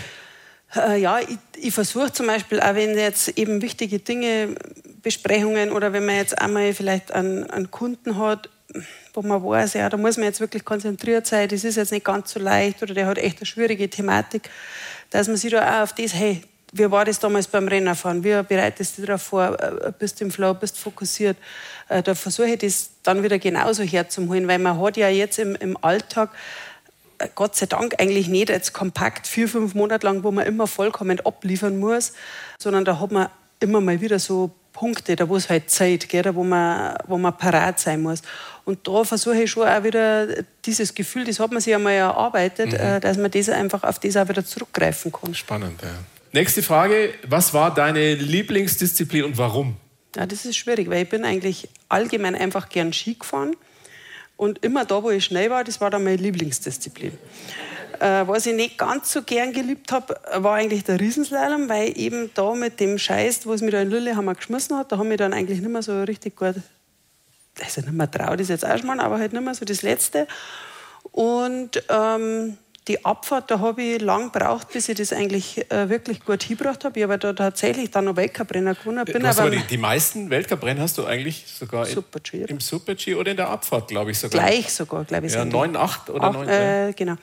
Äh, ja, ich, ich versuche zum Beispiel, auch wenn jetzt eben wichtige Dinge, Besprechungen oder wenn man jetzt einmal vielleicht einen, einen Kunden hat, wo man weiß, ja, da muss man jetzt wirklich konzentriert sein, das ist jetzt nicht ganz so leicht oder der hat echt eine schwierige Thematik, dass man sich da auch auf das, hey, wie war das damals beim Rennerfahren? Wie bereitest du dich darauf vor? Äh, Bist du im Flow, bist fokussiert? Äh, Da versuche ich das dann wieder genauso herzuholen, weil man hat ja jetzt im, im Alltag äh, Gott sei Dank eigentlich nicht jetzt kompakt vier, fünf Monate lang, wo man immer vollkommen abliefern muss, sondern da hat man immer mal wieder so Punkte, da wo es halt Zeit, gell, da wo man, wo man parat sein muss. Und da versuche ich schon auch wieder dieses Gefühl, das hat man sich einmal erarbeitet, äh, dass man das einfach auf das auch wieder zurückgreifen kann. Spannend, ja. Nächste Frage. Was war deine Lieblingsdisziplin und warum? Ja, das ist schwierig, weil ich bin eigentlich allgemein einfach gern Ski gefahren. Und immer da, wo ich schnell war, das war dann meine Lieblingsdisziplin. Äh, was ich nicht ganz so gern geliebt habe, war eigentlich der Riesenslalom, weil eben da mit dem Scheiß, was mir da in Lillehammer geschmissen hat, da haben wir dann eigentlich nicht mehr so richtig gut, also nicht mehr traut ist jetzt auch schon mal, aber halt nicht mehr so das Letzte. Und ähm, die Abfahrt, da habe ich lang gebraucht, bis ich das eigentlich äh, wirklich gut hingebracht habe. Ich habe da tatsächlich dann noch Weltcuprennen gewonnen. Bin aber die, die, meisten Weltcuprennen hast du eigentlich sogar Super -G, im Super-G oder in der Abfahrt, glaube ich sogar. Gleich sogar, glaube ich. Ja, 9, 8 oder 9. Äh, genau.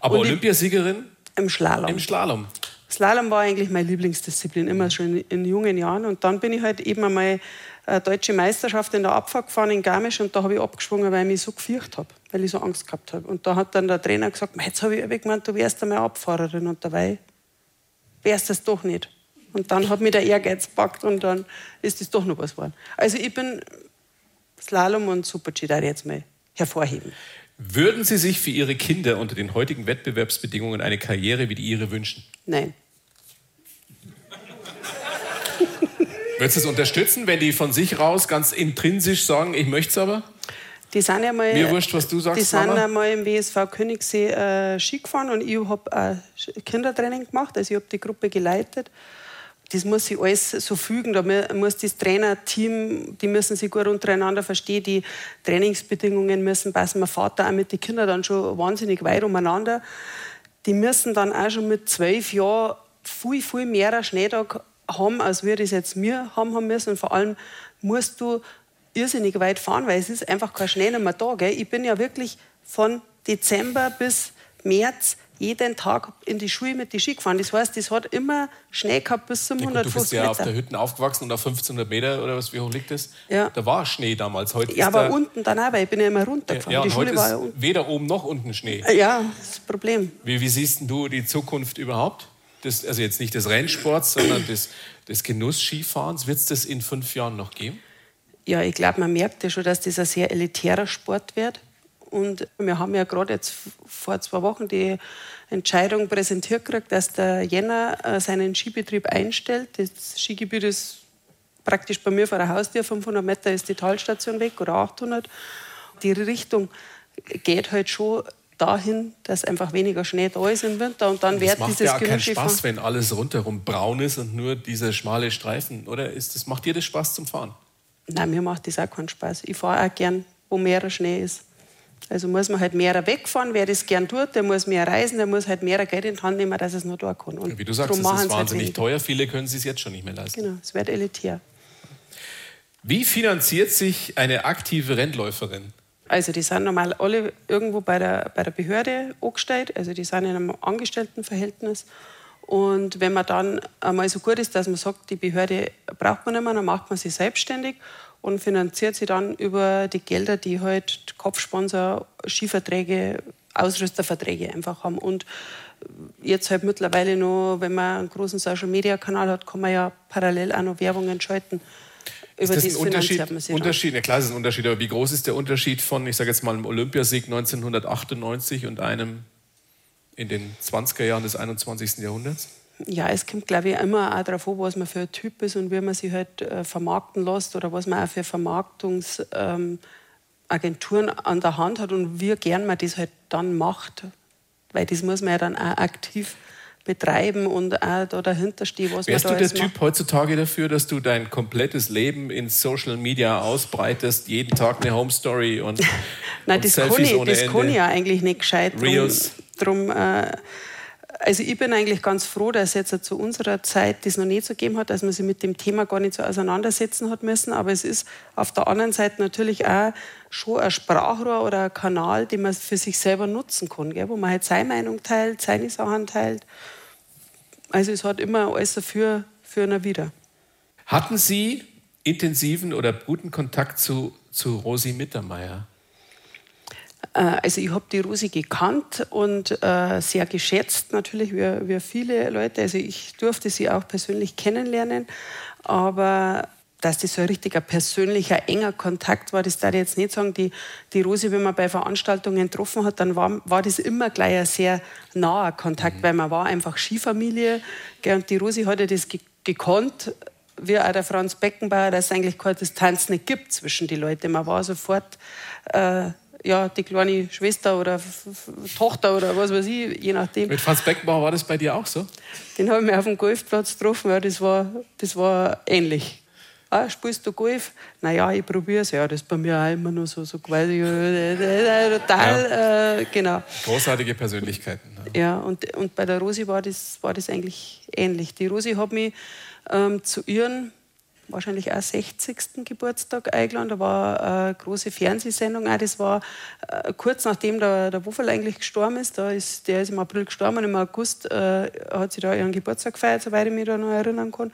Aber Und Olympiasiegerin? Im Slalom. Im Slalom. Slalom war eigentlich meine Lieblingsdisziplin, immer schon in, in jungen Jahren. Und dann bin ich halt eben einmal eine deutsche Meisterschaft in der Abfahrt gefahren in Garmisch und da habe ich abgeschwungen, weil ich mich so gefürchtet habe, weil ich so Angst gehabt habe. Und da hat dann der Trainer gesagt, jetzt habe ich gemeint, du wärst einmal Abfahrerin und dabei wärst das doch nicht. Und dann hat mich der Ehrgeiz gepackt und dann ist das doch noch was geworden. Also ich bin Slalom und Super-G da jetzt mal hervorheben. Würden Sie sich für Ihre Kinder unter den heutigen Wettbewerbsbedingungen eine Karriere wie die Ihre wünschen? Nein. Würdest du es unterstützen, wenn die von sich raus ganz intrinsisch sagen, ich möchte es aber? Die sind ja mal, Mir wurscht, was du sagst, Die sind ja mal im WSV Königssee äh, Ski gefahren und ich habe äh, Kindertraining gemacht, also ich habe die Gruppe geleitet. Das muss sich alles so fügen, da muss das Trainerteam, die müssen sich gut untereinander verstehen, die Trainingsbedingungen müssen passen. Mein Vater auch mit den Kindern dann schon wahnsinnig weit umeinander. Die müssen dann auch schon mit zwölf Jahren viel, viel mehr Schneetag haben, als wir das jetzt mir haben, haben müssen. Und vor allem musst du irrsinnig weit fahren, weil es ist einfach kein Schnee mehr da. Gell? Ich bin ja wirklich von Dezember bis März jeden Tag in die Schule mit die Ski gefahren. Das heißt, es hat immer Schnee gehabt bis zum ja, 150 Du bist ja auf der Hütte aufgewachsen und auf 1500 Meter oder was, wie hoch liegt das? Ja. Da war Schnee damals. Heute ja, aber unten dann auch, weil ich bin ja immer runtergefahren. Ja, die Schule war ja unten. weder oben noch unten Schnee. Ja, das ist das Problem. Wie, wie siehst du die Zukunft überhaupt? Des, also jetzt nicht des Rennsports, sondern des, des Genuss-Skifahrens. Wird es das in fünf Jahren noch geben? Ja, ich glaube, man merkt ja schon, dass das ein sehr elitärer Sport wird. Und wir haben ja gerade jetzt vor zwei Wochen die Entscheidung präsentiert gekriegt, dass der Jänner äh, seinen Skibetrieb einstellt. Das Skigebiet ist praktisch bei mir vor der Haustür, 500 Meter ist die Talstation weg oder 800. Die Richtung geht halt schon dahin, dass einfach weniger Schnee da ist im Winter und dann wird dieses macht ja keinen Spaß, wenn alles rundherum braun ist und nur dieser schmale Streifen, oder? Ist das, macht dir das Spaß zum Fahren? Nein, mir macht das auch keinen Spaß. Ich fahre auch gern, wo mehr Schnee ist. Also muss man halt mehr wegfahren. Wer das gern tut, der muss mehr reisen, der muss halt mehr Geld in die Hand nehmen, dass es nur da kann. Und Wie du sagst, es ist halt wahnsinnig halt teuer. Viele können es jetzt schon nicht mehr leisten. Genau, es wird elitär. Wie finanziert sich eine aktive Rennläuferin? Also die sind normal alle irgendwo bei der, bei der Behörde angestellt, also die sind in einem Angestelltenverhältnis. Und wenn man dann einmal so gut ist, dass man sagt, die Behörde braucht man nicht mehr, dann macht man sie selbstständig und finanziert sie dann über die Gelder, die halt Kopfsponsor, Skiverträge, Ausrüsterverträge einfach haben. Und jetzt halt mittlerweile noch, wenn man einen großen Social-Media-Kanal hat, kann man ja parallel auch noch Werbungen schalten über ist das ein Unterschied? Unterschied? Ja, klar, es ist ein Unterschied, aber wie groß ist der Unterschied von, ich sage jetzt mal, einem Olympiasieg 1998 und einem in den 20er Jahren des 21. Jahrhunderts? Ja, es kommt, glaube ich, immer auch darauf an, was man für ein Typ ist und wie man sich halt äh, vermarkten lässt oder was man auch für Vermarktungsagenturen ähm, an der Hand hat und wie gern man das halt dann macht. Weil das muss man ja dann auch aktiv betreiben und auch da dahinter stehen, was Wärst man da du der Typ heutzutage dafür, dass du dein komplettes Leben in Social Media ausbreitest, jeden Tag eine Home Story und, Nein, und das Selfies kann ich, das Ende. kann ich ja eigentlich nicht gescheit. Reels. Drum, drum äh, also ich bin eigentlich ganz froh, dass es jetzt zu unserer Zeit das noch nicht so gegeben hat, dass man sich mit dem Thema gar nicht so auseinandersetzen hat müssen. Aber es ist auf der anderen Seite natürlich auch schon ein Sprachrohr oder ein Kanal, den man für sich selber nutzen kann, gell? wo man halt seine Meinung teilt, seine Sachen teilt. Also es hat immer alles dafür für und wieder. Hatten Sie intensiven oder guten Kontakt zu, zu Rosi Mittermeier? Äh, also ich habe die Rosi gekannt und äh, sehr geschätzt natürlich, wie, wie viele Leute. Also ich durfte sie auch persönlich kennenlernen, aber dass das so ein richtiger persönlicher, enger Kontakt war, das darf ich jetzt nicht sagen. Die, die Rosi, wenn man bei Veranstaltungen getroffen hat, dann war, war das immer gleich ein sehr naher Kontakt, mhm. weil man war einfach Skifamilie. Und die Rosi hat ja das gekonnt, wie auch der Franz Beckenbauer, dass es eigentlich keine Distanz nicht gibt zwischen den Leuten. Man war sofort äh, ja, die kleine Schwester oder F F Tochter oder was weiß ich, je nachdem. Mit Franz Beckenbauer war das bei dir auch so? Den habe ich mir auf dem Golfplatz getroffen, ja, das war, das war ähnlich. Ah, spielst du Golf? Naja, ich probiere es. Ja, das ist bei mir auch immer nur so, so quasi total, ja. äh, genau. Großartige Persönlichkeiten. Ja, ja und, und bei der Rosi war das, war das eigentlich ähnlich. Die Rosi hat mich ähm, zu ihren wahrscheinlich auch 60. Geburtstag eingeladen. Da war eine große Fernsehsendung. Auch das war äh, kurz nachdem der, der Wuffel eigentlich gestorben ist. Da ist. Der ist im April gestorben und im August äh, hat sie da ihren Geburtstag gefeiert, soweit ich mich da noch erinnern kann.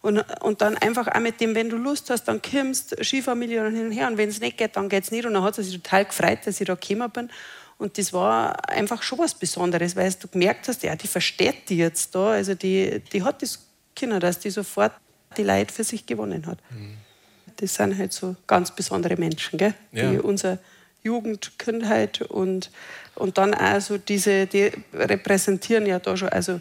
Und, und dann einfach auch mit dem, wenn du Lust hast, dann kommst, Skifamilie und hin und her. Und wenn es nicht geht, dann geht es nicht. Und dann hat sie sich total gefreut, dass ich da gekommen bin. Und das war einfach schon was Besonderes, weil du gemerkt hast, ja, die versteht die jetzt da. Also die, die hat das Kinder, dass die sofort die Leute für sich gewonnen hat. Mhm. Das sind halt so ganz besondere Menschen, gell? Ja. die unsere Jugend, Kindheit und, und dann auch so diese, die repräsentieren ja da schon, also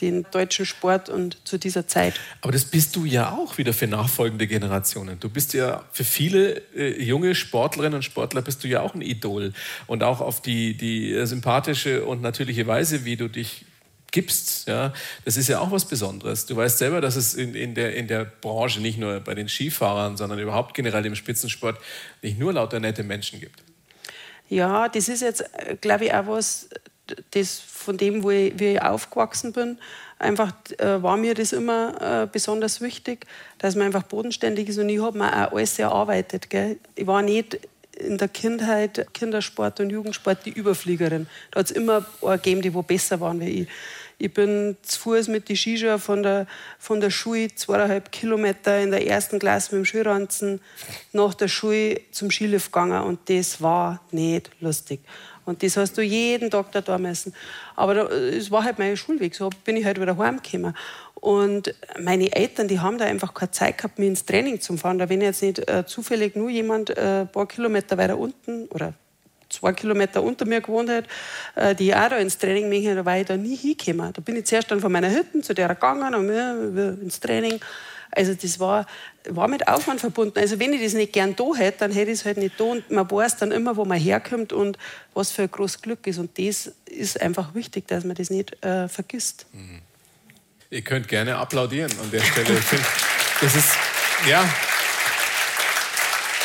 den deutschen Sport und zu dieser Zeit. Aber das bist du ja auch wieder für nachfolgende Generationen. Du bist ja für viele äh, junge Sportlerinnen und Sportler bist du ja auch ein Idol und auch auf die, die äh, sympathische und natürliche Weise, wie du dich gibst, ja, das ist ja auch was Besonderes. Du weißt selber, dass es in, in, der, in der Branche, nicht nur bei den Skifahrern, sondern überhaupt generell im Spitzensport, nicht nur lauter nette Menschen gibt. Ja, das ist jetzt, glaube ich, auch was, das von dem, wo ich, wie ich aufgewachsen bin, einfach äh, war mir das immer äh, besonders wichtig, dass man einfach bodenständig ist und ich habe mir auch alles erarbeitet. Gell. Ich war nicht in der Kindheit, Kindersport und Jugendsport, die Überfliegerin. Da hat es immer gegeben, die wo besser waren wie ich. Ich bin zu Fuß mit den Skischuhen von der, von der Schule zweieinhalb Kilometer in der ersten Klasse mit dem Schulranzen nach der Schule zum Skilift gegangen und das war nicht lustig. Und das hast du jeden Tag da tun müssen. Aber es war halt mein Schulweg, so bin ich halt wieder heimgekommen. Und meine Eltern, die haben da einfach keine Zeit gehabt, mich ins Training zu fahren. Da wenn jetzt nicht äh, zufällig nur jemand äh, ein paar Kilometer weiter unten oder zwei Kilometer unter mir gewohnt hat, äh, die auch da ins Training möchten, da war ich da nie hingekommen. Da bin ich zuerst dann von meiner Hütte zu der gegangen und wir, ins Training. Also das war, war mit Aufwand verbunden. Also wenn ich das nicht gern da hätte, dann hätte ich es halt nicht da. Und man weiß dann immer, wo man herkommt und was für ein großes Glück ist. Und das ist einfach wichtig, dass man das nicht äh, vergisst. Mhm. Ihr könnt gerne applaudieren an der Stelle. Ich finde, das ist, ja,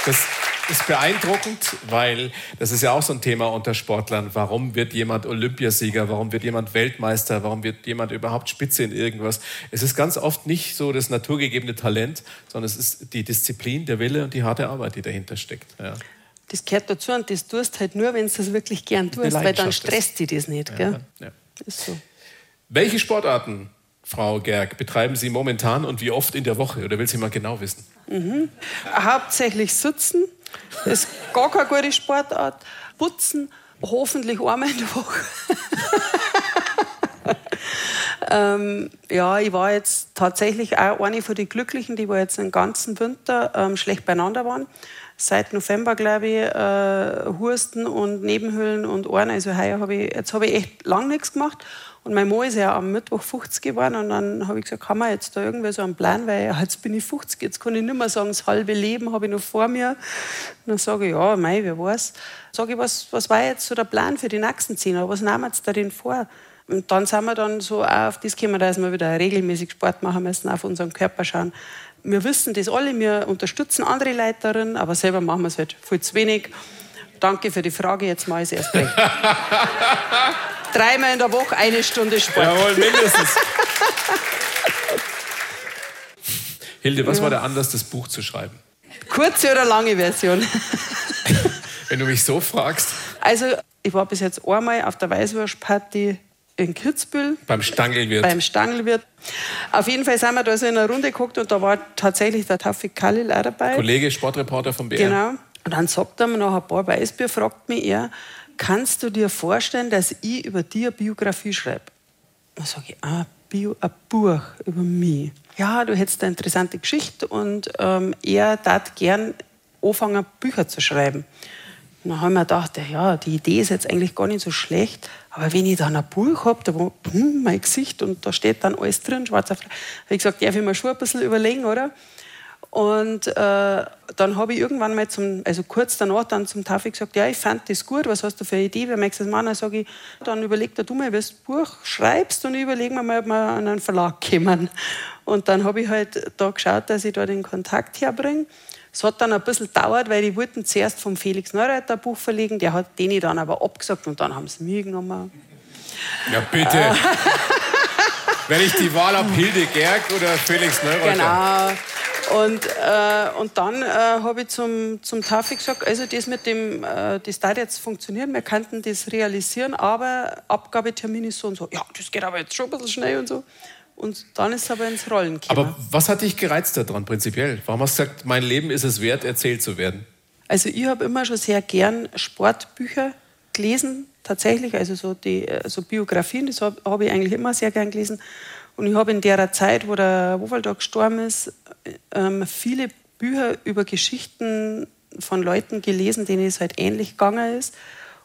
das, ist beeindruckend, weil das ist ja auch so ein Thema unter Sportlern. Warum wird jemand Olympiasieger? Warum wird jemand Weltmeister? Warum wird jemand überhaupt Spitze in irgendwas? Es ist ganz oft nicht so das naturgegebene Talent, sondern es ist die Disziplin, der Wille und die harte Arbeit, die dahinter steckt. Ja. Das gehört dazu und das tust halt nur, wenn du das wirklich gern tust, weil dann stresst dich das nicht. Gell? Ja, ja. Ist so. Welche Sportarten Frau Gerg, betreiben Sie momentan und wie oft in der Woche? Oder will sie mal genau wissen? Mhm. Hauptsächlich sitzen. Das ist gar keine gute Sportart. Putzen, hoffentlich einmal in der Woche. ähm, ja, ich war jetzt tatsächlich auch eine von den Glücklichen, die wir jetzt den ganzen Winter ähm, schlecht beieinander waren. Seit November, glaube ich, äh, Husten und Nebenhöhlen und Ohren. Also heuer habe ich, jetzt habe ich echt lang nichts gemacht. Und mein Mann ist ja am Mittwoch 50 geworden und dann habe ich gesagt, kann man jetzt da irgendwie so einen Plan, weil jetzt bin ich 50, jetzt kann ich nicht mehr sagen, das halbe Leben habe ich noch vor mir. Und dann sage ich, ja, mei, wer weiß. Sage ich, was, was war jetzt so der Plan für die nächsten zehn Jahre? Was nehmen wir jetzt da denn vor? Und dann sind wir dann so auch auf das gekommen, dass wir wieder regelmäßig Sport machen müssen, auf unseren Körper schauen. Wir wissen das alle, wir unterstützen andere darin, aber selber machen wir es halt viel zu wenig. Danke für die Frage, jetzt mal es erst recht. Dreimal in der Woche eine Stunde Sport. Jawohl, mindestens. Hilde, was ja. war der Anlass, das Buch zu schreiben? Kurze oder lange Version? Wenn du mich so fragst. Also, ich war bis jetzt einmal auf der Weißwurstparty in Kitzbühel. Beim Stangelwirt. Beim Stangelwirt. Auf jeden Fall sind wir da so in einer Runde geguckt und da war tatsächlich der Taufik Khalil auch dabei. Kollege, Sportreporter vom BR. Genau. Und dann sagt er mir nach ein paar Weißbier, fragt mich er, kannst du dir vorstellen, dass ich über dir eine Biografie schreibe? Dann sage ich, ah, Bio, ein Buch über mich. Ja, du hättest eine interessante Geschichte und ähm, er tat gern anfangen, Bücher zu schreiben. Und dann haben wir gedacht, ja, die Idee ist jetzt eigentlich gar nicht so schlecht, aber wenn ich dann ein Buch habe, da wo hm, mein Gesicht und da steht dann alles drin, schwarz auf habe ich gesagt, darf ich mir schon ein bisschen überlegen, oder? Und äh, dann habe ich irgendwann mal zum, also kurz danach dann zum Tafel gesagt, ja, ich fand das gut, was hast du für eine Idee, wer möchtest du das machen? Dann sage ich, dann überleg dir du mal, was du Buch schreibst und überlegen wir mal, ob wir an einen Verlag kommen. Und dann habe ich halt da geschaut, dass ich da den Kontakt herbringe. Es hat dann ein bisschen gedauert, weil die wollten zuerst vom Felix Neureiter ein Buch verlegen, der hat den dann aber abgesagt und dann haben sie mich genommen. Ja, bitte. Wenn ich die Wahl habe, Hilde Gerg oder Felix Neureiter. Genau. Und, äh, und dann äh, habe ich zum, zum Tafi gesagt, also das mit dem, äh, das darf jetzt funktionieren, wir könnten das realisieren, aber Abgabetermin ist so und so. Ja, das geht aber jetzt schon ein bisschen schnell und so. Und dann ist es aber ins Rollen gekommen. Aber was hat dich gereizt daran prinzipiell? Warum hast du gesagt, mein Leben ist es wert, erzählt zu werden? Also ich habe immer schon sehr gern Sportbücher gelesen, tatsächlich, also so die so Biografien, das habe hab ich eigentlich immer sehr gern gelesen. Und ich habe in der Zeit, wo der Wowaldog gestorben ist, ähm, viele Bücher über Geschichten von Leuten gelesen, denen es halt ähnlich gegangen ist,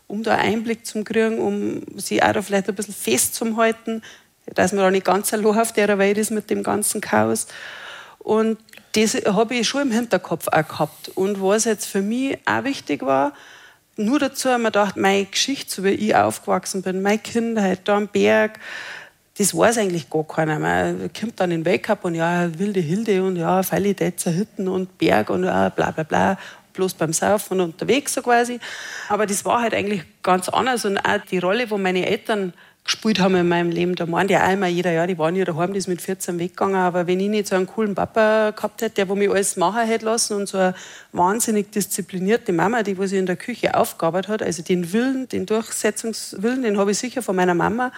um da Einblick zu kriegen, um sie auch da vielleicht ein bisschen festzuhalten, dass man da nicht ganz allein auf der Welt ist mit dem ganzen Chaos. Und das habe ich schon im Hinterkopf auch gehabt. Und was jetzt für mich auch wichtig war, nur dazu haben wir gedacht, meine Geschichte, so wie ich aufgewachsen bin, meine Kindheit da am Berg, das weiß eigentlich gar keiner. Man kommt dann in den Wake-up und ja, wilde Hilde und ja, Feilidetzer Hütten und Berg und ja, bla bla bla, bloß beim Saufen und unterwegs so quasi. Aber das war halt eigentlich ganz anders und auch die Rolle, wo meine Eltern gespielt haben in meinem Leben. Da meint ja einmal jeder, ja, die waren ja daheim, die ist mit 14 weggegangen, aber wenn ich nicht so einen coolen Papa gehabt hätte, der wo mich alles machen hätte lassen und so eine wahnsinnig disziplinierte Mama, die wo sie in der Küche aufgearbeitet hat, also den Willen, den Durchsetzungswillen, den habe ich sicher von meiner Mama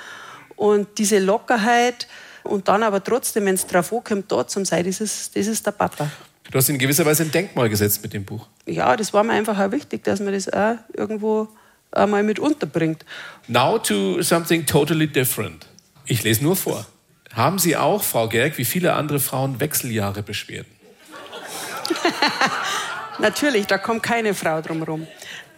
und diese Lockerheit und dann aber trotzdem, wenn es drauf ankommt, da zum sein, das ist, das ist der Papa. Du hast in gewisser Weise ein Denkmal gesetzt mit dem Buch. Ja, das war mir einfach auch wichtig, dass man das auch irgendwo einmal mit unterbringt. Now to something totally different. Ich lese nur vor. Haben Sie auch, Frau Gerg, wie viele andere Frauen Wechseljahre Beschwerden? Natürlich, da kommt keine Frau drum herum.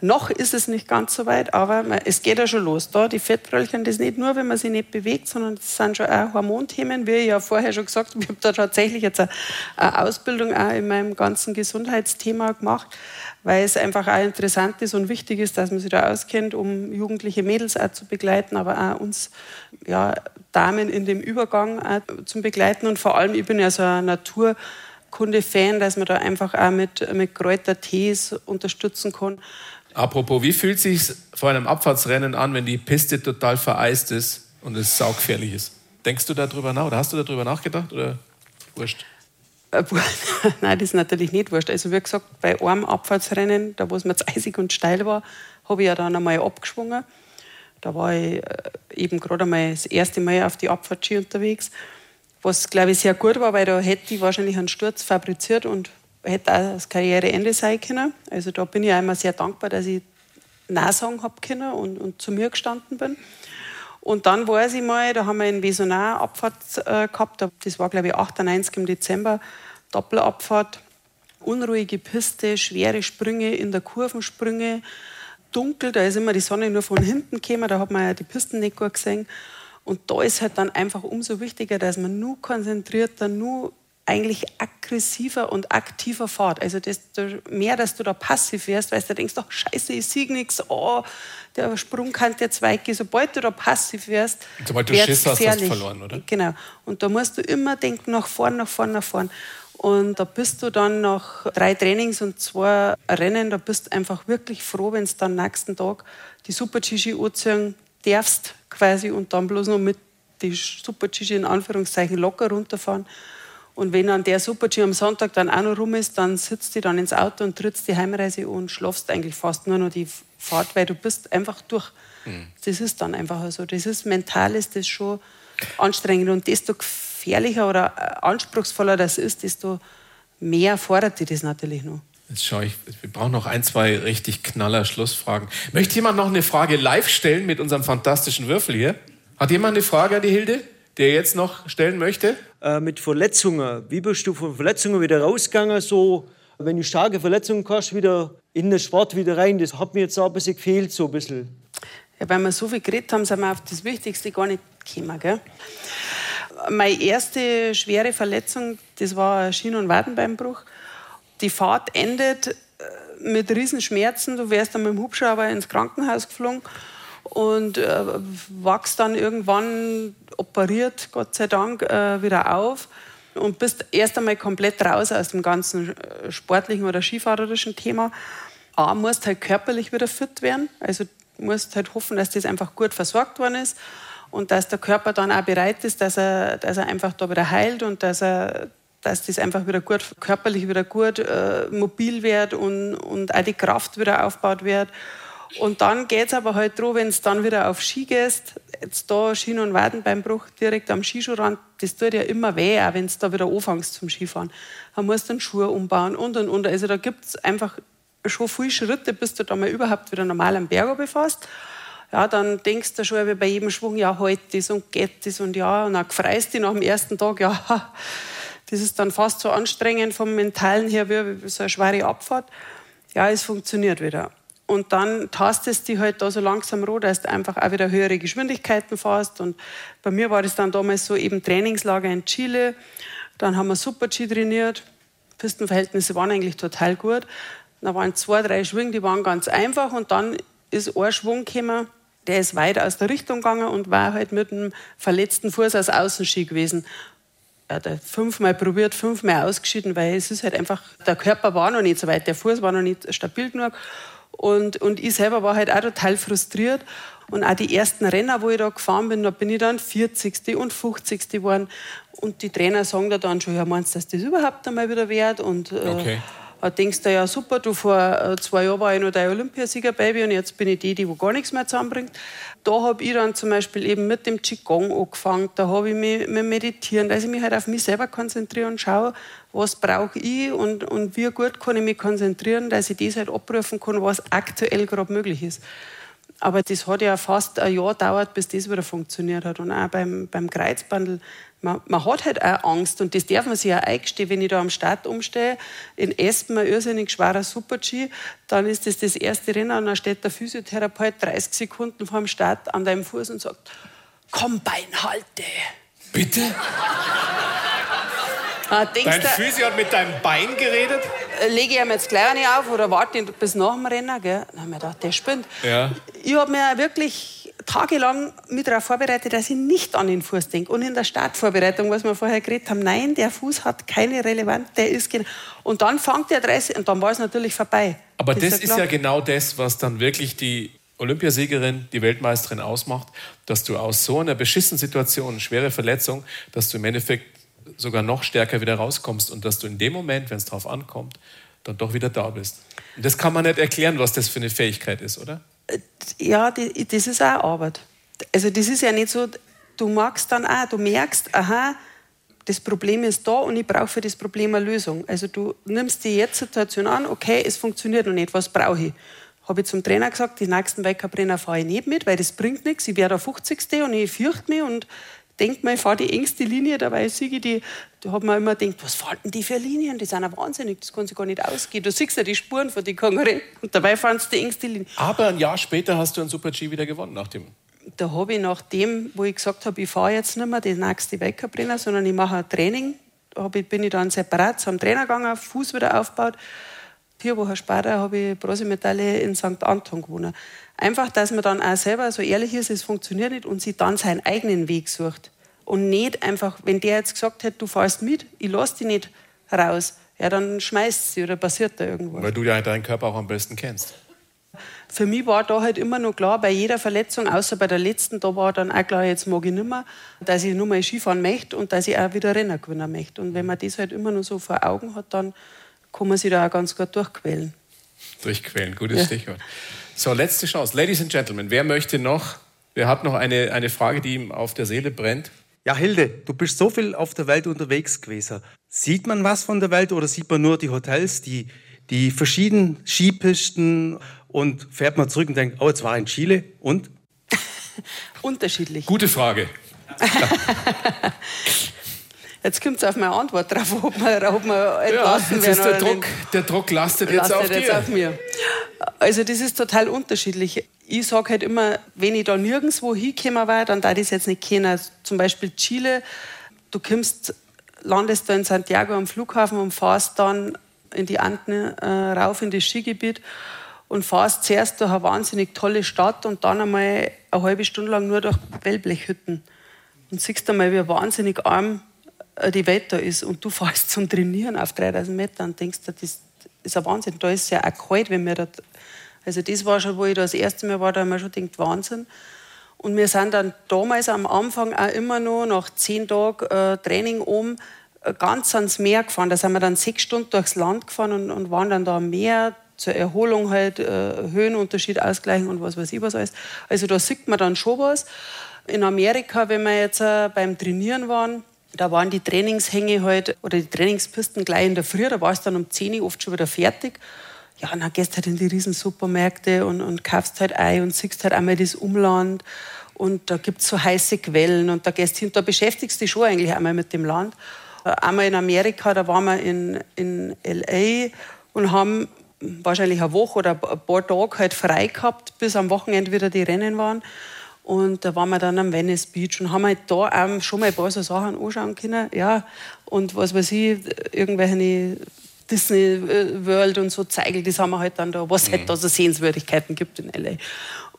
Noch ist es nicht ganz so weit, aber es geht ja schon los. Da die Fettröllchen, das nicht nur, wenn man sich nicht bewegt, sondern das sind schon auch Hormonthemen, wie ich ja vorher schon gesagt habe. Ich habe da tatsächlich jetzt eine Ausbildung auch in meinem ganzen Gesundheitsthema gemacht, weil es einfach auch interessant ist und wichtig ist, dass man sich da auskennt, um jugendliche Mädels auch zu begleiten, aber auch uns ja, Damen in dem Übergang zu begleiten. Und vor allem, ich bin ja so ein Naturkunde-Fan, dass man da einfach auch mit, mit Kräutertees unterstützen kann. Apropos, wie fühlt es sich vor einem Abfahrtsrennen an, wenn die Piste total vereist ist und es saugefährlich ist? Denkst du darüber nach oder hast du darüber nachgedacht oder wurscht? Äh, Nein, das ist natürlich nicht wurscht. Also wie gesagt, bei einem Abfahrtsrennen, da wo es mir zu eisig und steil war, habe ich ja dann einmal abgeschwungen. Da war ich äh, eben gerade einmal das erste Mal auf die Abfahrtski unterwegs, was glaube ich sehr gut war, weil da hätte ich wahrscheinlich einen Sturz fabriziert und hätte auch das Karriereende sein können. Also da bin ich immer sehr dankbar, dass ich Nein sagen habe können und, und zu mir gestanden bin. Und dann weiß ich mal, da haben wir in Wesonar Abfahrt äh, gehabt, das war glaube ich 98 im Dezember, Doppelabfahrt, unruhige Piste, schwere Sprünge in der Kurvensprünge, dunkel, da ist immer die Sonne nur von hinten gekommen, da hat man ja die Pisten nicht gut gesehen. Und da ist halt dann einfach umso wichtiger, dass man nur konzentrierter, nur eigentlich aggressiver und aktiver fahrt. Also desto mehr, dass du da passiv wirst, weil du denkst, ach scheiße, ich sehe nichts, oh, der Sprung kann der Zweig gehen. Sobald du da passiv wirst, Sobald du Schiss hast, hast du verloren, oder? Genau. Und da musst du immer denken, nach vorn, nach vorn, nach vorn. Und da bist du dann nach drei Trainings und zwei Rennen, da bist du einfach wirklich froh, wenn du dann nächsten Tag die Super-Gigi anziehen darfst quasi und dann bloß noch mit die Super-Gigi in Anführungszeichen locker runterfahren. Und wenn dann der Super-G am Sonntag dann auch noch rum ist, dann sitzt du dann ins Auto und trittst die Heimreise und schlafst eigentlich fast nur noch die Fahrt, weil du bist einfach durch. Mhm. Das ist dann einfach so. Das ist mental ist das schon anstrengend und desto gefährlicher oder äh, anspruchsvoller das ist, desto mehr fordert dich das natürlich noch. Jetzt schaue ich, wir brauchen noch ein, zwei richtig knaller Schlussfragen. Möchte jemand noch eine Frage live stellen mit unserem fantastischen Würfel hier? Hat jemand eine Frage an die Hilde? Der jetzt noch stellen möchte? Äh, mit Verletzungen. Wie bist du von Verletzungen wieder rausgegangen? So, wenn du starke Verletzungen hast, wieder in den Sport wieder rein. Das hat mir jetzt auch ein bisschen gefehlt, so ein bisschen. Ja, weil wir so viel geredet haben, sind wir auf das Wichtigste gar nicht gekommen. Gell? Meine erste schwere Verletzung, das war ein Schien- und Wadenbeinbruch. die Fahrt endet äh, mit Riesenschmerzen. Du wärst dann mit dem Hubschrauber ins Krankenhaus geflogen und äh, wachst dann irgendwann operiert, Gott sei Dank, äh, wieder auf und bist erst einmal komplett raus aus dem ganzen äh, sportlichen oder skifahrerischen Thema. A, musst halt körperlich wieder fit werden, also musst halt hoffen, dass das einfach gut versorgt worden ist und dass der Körper dann auch bereit ist, dass er, dass er einfach da wieder heilt und dass er dass das einfach wieder gut, körperlich wieder gut äh, mobil wird und, und auch die Kraft wieder aufgebaut wird. Und dann geht es aber halt darum, wenn es dann wieder auf Ski gehst, jetzt da Schien und Wadenbeinbruch direkt am Skischuhrand, das tut ja immer weh, auch wenn du da wieder anfängst zum Skifahren. Dann musst du den Schuh umbauen und und und. Also da gibt es einfach schon viele Schritte, bis du da mal überhaupt wieder normal am Berg befasst. Ja, dann denkst du schon wie bei jedem Schwung, ja, halt das und geht das und ja, und dann freust du nach dem ersten Tag, ja, das ist dann fast so anstrengend vom Mentalen her wie so eine schwere Abfahrt. Ja, es funktioniert wieder. Und dann tastest du halt da so langsam roh, dass du einfach auch wieder höhere Geschwindigkeiten fährst. Und bei mir war das dann damals so eben Trainingslager in Chile. Dann haben wir Super-G trainiert. Pistenverhältnisse waren eigentlich total gut. Da waren zwei, drei Schwünge, die waren ganz einfach. Und dann ist ein Schwung gekommen, der ist weit aus der Richtung gegangen und war halt mit einem verletzten Fuß aus Außenski gewesen. Er hat fünfmal probiert, fünfmal ausgeschieden, weil es ist halt einfach, der Körper war noch nicht so weit, der Fuß war noch nicht stabil genug. Und, und ich selber war halt auch total frustriert. Und auch die ersten Renner, wo ich da gefahren bin, da bin ich dann 40. und 50. geworden. Und die Trainer sagen da dann schon, ja, meinst du, dass das überhaupt einmal wieder wert? Und äh, okay. Denkst du ja, super, du vor äh, zwei Jahren war ich noch dein Olympiasieger, Baby, und jetzt bin ich die, die wo gar nichts mehr zusammenbringt. Da habe ich dann zum Beispiel eben mit dem Qigong angefangen, da habe ich mich mit Meditieren, dass ich mich halt auf mich selber konzentriere und schaue, was brauche ich und, und wie gut kann ich mich konzentrieren, dass ich das halt abrufen kann, was aktuell gerade möglich ist. Aber das hat ja fast ein Jahr gedauert, bis das wieder funktioniert hat. Und auch beim, beim Kreuzbandel, man, man, hat halt auch Angst. Und das darf man sich auch eingestehen. Wenn ich da am Start umstehe, in Espen ein irrsinnig schwerer Super-G, dann ist das das erste Rennen und dann steht der Physiotherapeut 30 Sekunden vor dem Start an deinem Fuß und sagt, komm, Bein, halte. Bitte? Ah, Dein Physio hat mit deinem Bein geredet? Äh, lege ich ihm jetzt gleich nicht auf oder warte bis nach dem Rennen? Gell? Dann habe ich mir gedacht, der spinnt. Ja. Ich habe mir wirklich tagelang mit darauf vorbereitet, dass ich nicht an den Fuß denke. Und in der Startvorbereitung, was wir vorher geredet haben, nein, der Fuß hat keine Relevanz, der ist genau. Und dann fängt der 30 und dann war es natürlich vorbei. Aber das, das ist, ja genau das, was dann wirklich die Olympiasiegerin, die Weltmeisterin ausmacht, dass du aus so einer beschissenen Situation, schwere Verletzung, dass du im Endeffekt sogar noch stärker wieder rauskommst und dass du in dem Moment, wenn es drauf ankommt, dann doch wieder da bist. Und das kann man nicht erklären, was das für eine Fähigkeit ist, oder? Ja, die, das ist auch Arbeit. Also das ist ja nicht so, du magst dann auch, du merkst, aha, das Problem ist da und ich brauche für das Problem eine Lösung. Also du nimmst die jetzt Situation an, okay, es funktioniert noch nicht, was brauche ich? Habe ich zum Trainer gesagt, die nächsten Weltcup-Renner fahre ich nicht mit, weil das bringt nichts. Ich wäre der 50. und ich fürchte mich und denkt man, ich fahre die engste Linie, dabei sehe ich die, da hat man immer gedacht, was fahren die für Linien? Die sind ja wahnsinnig, das kann sich gar nicht ausgehen. Du siehst ja die Spuren von den Konkurrenten und dabei fahren sie die engste Linie. Aber ein Jahr später hast du ein Super-G wieder gewonnen, nach dem da habe ich nach dem, wo ich gesagt habe, ich fahre jetzt nicht mehr die nächste Weltcup-Rennen, sondern ich mache ein Training, da bin ich dann separat zum Trainer gegangen, Fuß wieder aufgebaut. Vier Wochen später habe ich Bronzemedaille in St. Anton gewonnen. Einfach, dass man dann auch selber so ehrlich ist, es funktioniert nicht und sich dann seinen eigenen Weg sucht. Und nicht einfach, wenn der jetzt gesagt hätte, du fährst mit, ich lasse dich nicht raus, ja, dann schmeißt sie oder passiert da irgendwas. Weil du ja deinen Körper auch am besten kennst. Für mich war da halt immer noch klar, bei jeder Verletzung, außer bei der letzten, da war dann auch klar, jetzt mag ich nicht mehr, dass ich nur mal Skifahren möchte und dass ich auch wieder Rennen gewinnen möchte. Und wenn man das halt immer nur so vor Augen hat, dann kann man sich da auch ganz gut durchquälen. Durchquälen, gutes ja. Stichwort. So, letzte Chance. Ladies and Gentlemen, wer möchte noch, wer hat noch eine, eine Frage, die ihm auf der Seele brennt? Ja, Hilde, du bist so viel auf der Welt unterwegs gewesen. Sieht man was von der Welt oder sieht man nur die Hotels, die, die verschiedenen Skipisten und fährt man zurück und denkt, oh, jetzt war ich in Chile und? Unterschiedlich. Gute Frage. Jetzt kommt es auf meine Antwort drauf, ob wir, ob wir entlassen ja, werden. Der Druck, der Druck lastet jetzt, lastet auf, jetzt auf mir. Also das ist total unterschiedlich. Ich sage halt immer, wenn ich da nirgendwo hingekommen war, dann da ich das jetzt nicht kennen. Zum Beispiel Chile, du kommst, landest da in Santiago am Flughafen und fährst dann in die Anden äh, rauf in das Skigebiet und fahrst zuerst durch eine wahnsinnig tolle Stadt und dann einmal eine halbe Stunde lang nur durch Wellblechhütten und siehst einmal, wie wahnsinnig arm die Welt da ist und du fährst zum Trainieren auf 3000 Meter und denkst, das ist ein Wahnsinn. Da ist es ja auch kalt, wenn wir da. Also, das war schon, wo ich da das erste Mal war, da haben wir schon gedacht, Wahnsinn. Und wir sind dann damals am Anfang auch immer noch nach zehn Tagen äh, Training oben äh, ganz ans Meer gefahren. Da sind wir dann sechs Stunden durchs Land gefahren und, und waren dann da am Meer zur Erholung halt, äh, Höhenunterschied ausgleichen und was weiß ich was alles. Also da sieht man dann schon was. In Amerika, wenn wir jetzt äh, beim Trainieren waren, da waren die Trainingshänge halt, oder die Trainingspisten gleich in der Früh, da war es dann um 10 Uhr oft schon wieder fertig. Ja, und dann gehst du halt in die riesen Supermärkte und, und kaufst halt Ei und siehst halt einmal das Umland. Und da gibt es so heiße Quellen und da gehst hin, da beschäftigst du dich schon eigentlich einmal mit dem Land. Äh, einmal in Amerika, da waren wir in, in L.A. und haben wahrscheinlich eine Woche oder ein paar Tage halt frei gehabt, bis am Wochenende wieder die Rennen waren. Und da waren wir dann am Venice Beach und haben halt da auch schon mal ein paar so Sachen anschauen können. Ja, und was weiß ich, irgendwelche Disney World und so zeigen, das haben wir halt dann da, was mhm. halt da so Sehenswürdigkeiten gibt in L.A.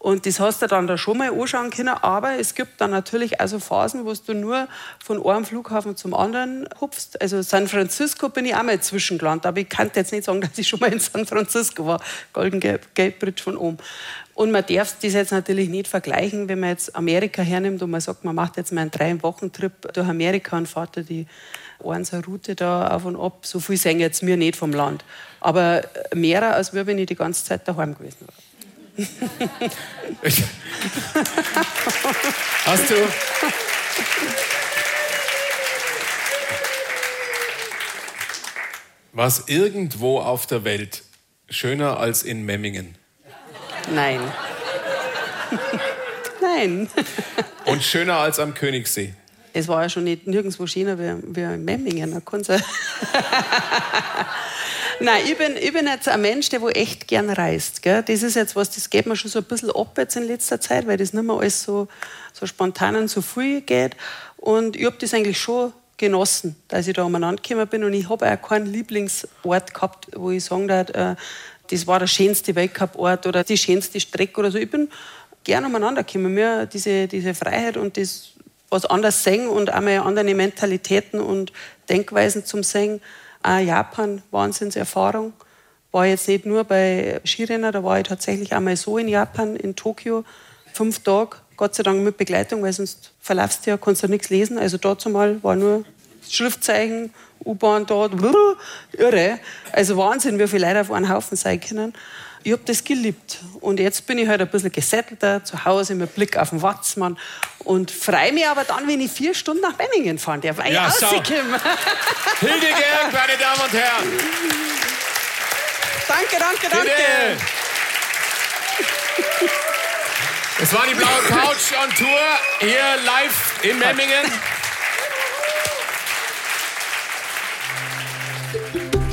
Und das hast du dann da schon mal anschauen können, aber es gibt dann natürlich also Phasen, wo du nur von einem Flughafen zum anderen hupfst. Also San Francisco bin ich auch mal zwischengelandet, aber ich kann jetzt nicht sagen, dass ich schon mal in San Francisco war, Golden Gate Bridge von oben. Und man darf das jetzt natürlich nicht vergleichen, wenn man jetzt Amerika hernimmt und man sagt, man macht jetzt mal einen drei-Wochen-Trip durch Amerika und fährt da die einzelne Route da auf und ab. So viel sehen jetzt mir nicht vom Land. Aber mehr, als wenn ich die ganze Zeit daheim gewesen wäre. Hast du. Was irgendwo auf der Welt schöner als in Memmingen? Nein. Nein. Und schöner als am Königssee? Es war ja schon nicht nirgendwo schöner wie, wie in Memmingen. Nein, ich bin, ich bin jetzt ein Mensch, der wo echt gern reist. Gell? Das ist jetzt was, das geht mir schon so ein bisschen ab jetzt in letzter Zeit, weil das nicht mehr alles so, so spontan und so früh geht. Und ich habe das eigentlich schon genossen, dass ich da umeinander gekommen bin. Und ich habe auch keinen Lieblingsort gehabt, wo ich sagen darf, äh, das war der schönste Weltcup-Ort oder die schönste Strecke oder so. Ich bin gern umeinander gekommen. Mir diese, diese Freiheit und das was anders sehen und auch mal andere Mentalitäten und Denkweisen zum Singen auch Japan, Wahnsinnserfahrung. War jetzt nicht nur bei Skirennen, da war ich tatsächlich einmal so in Japan, in Tokio, fünf Tage, Gott sei Dank mit Begleitung, weil sonst verlaufst du ja, kannst du nichts lesen. Also dazu mal war nur Schriftzeichen, U-Bahn dort, irre. Also Wahnsinn, wie viele Leute auf einen Haufen sein können. Ich habe das geliebt. Und jetzt bin ich halt ein bisschen gesettelter, zu Hause mit Blick auf den Watzmann und freue mich aber dann, wenn ich vier Stunden nach Memmingen fahren darf. Ja, so. Hildegard, meine Damen und Herren. Danke, danke, danke. Bitte. Es war die blaue Couch on Tour hier live in Memmingen.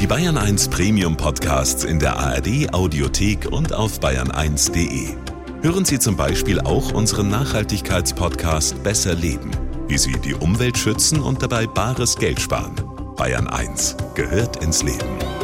Bayern 1 Premium Podcasts in der ARD Audiothek und auf bayern1.de. Hören Sie zum Beispiel auch unseren Nachhaltigkeitspodcast Besser Leben, wie Sie die Umwelt schützen und dabei bares Geld sparen. Bayern 1 gehört ins Leben.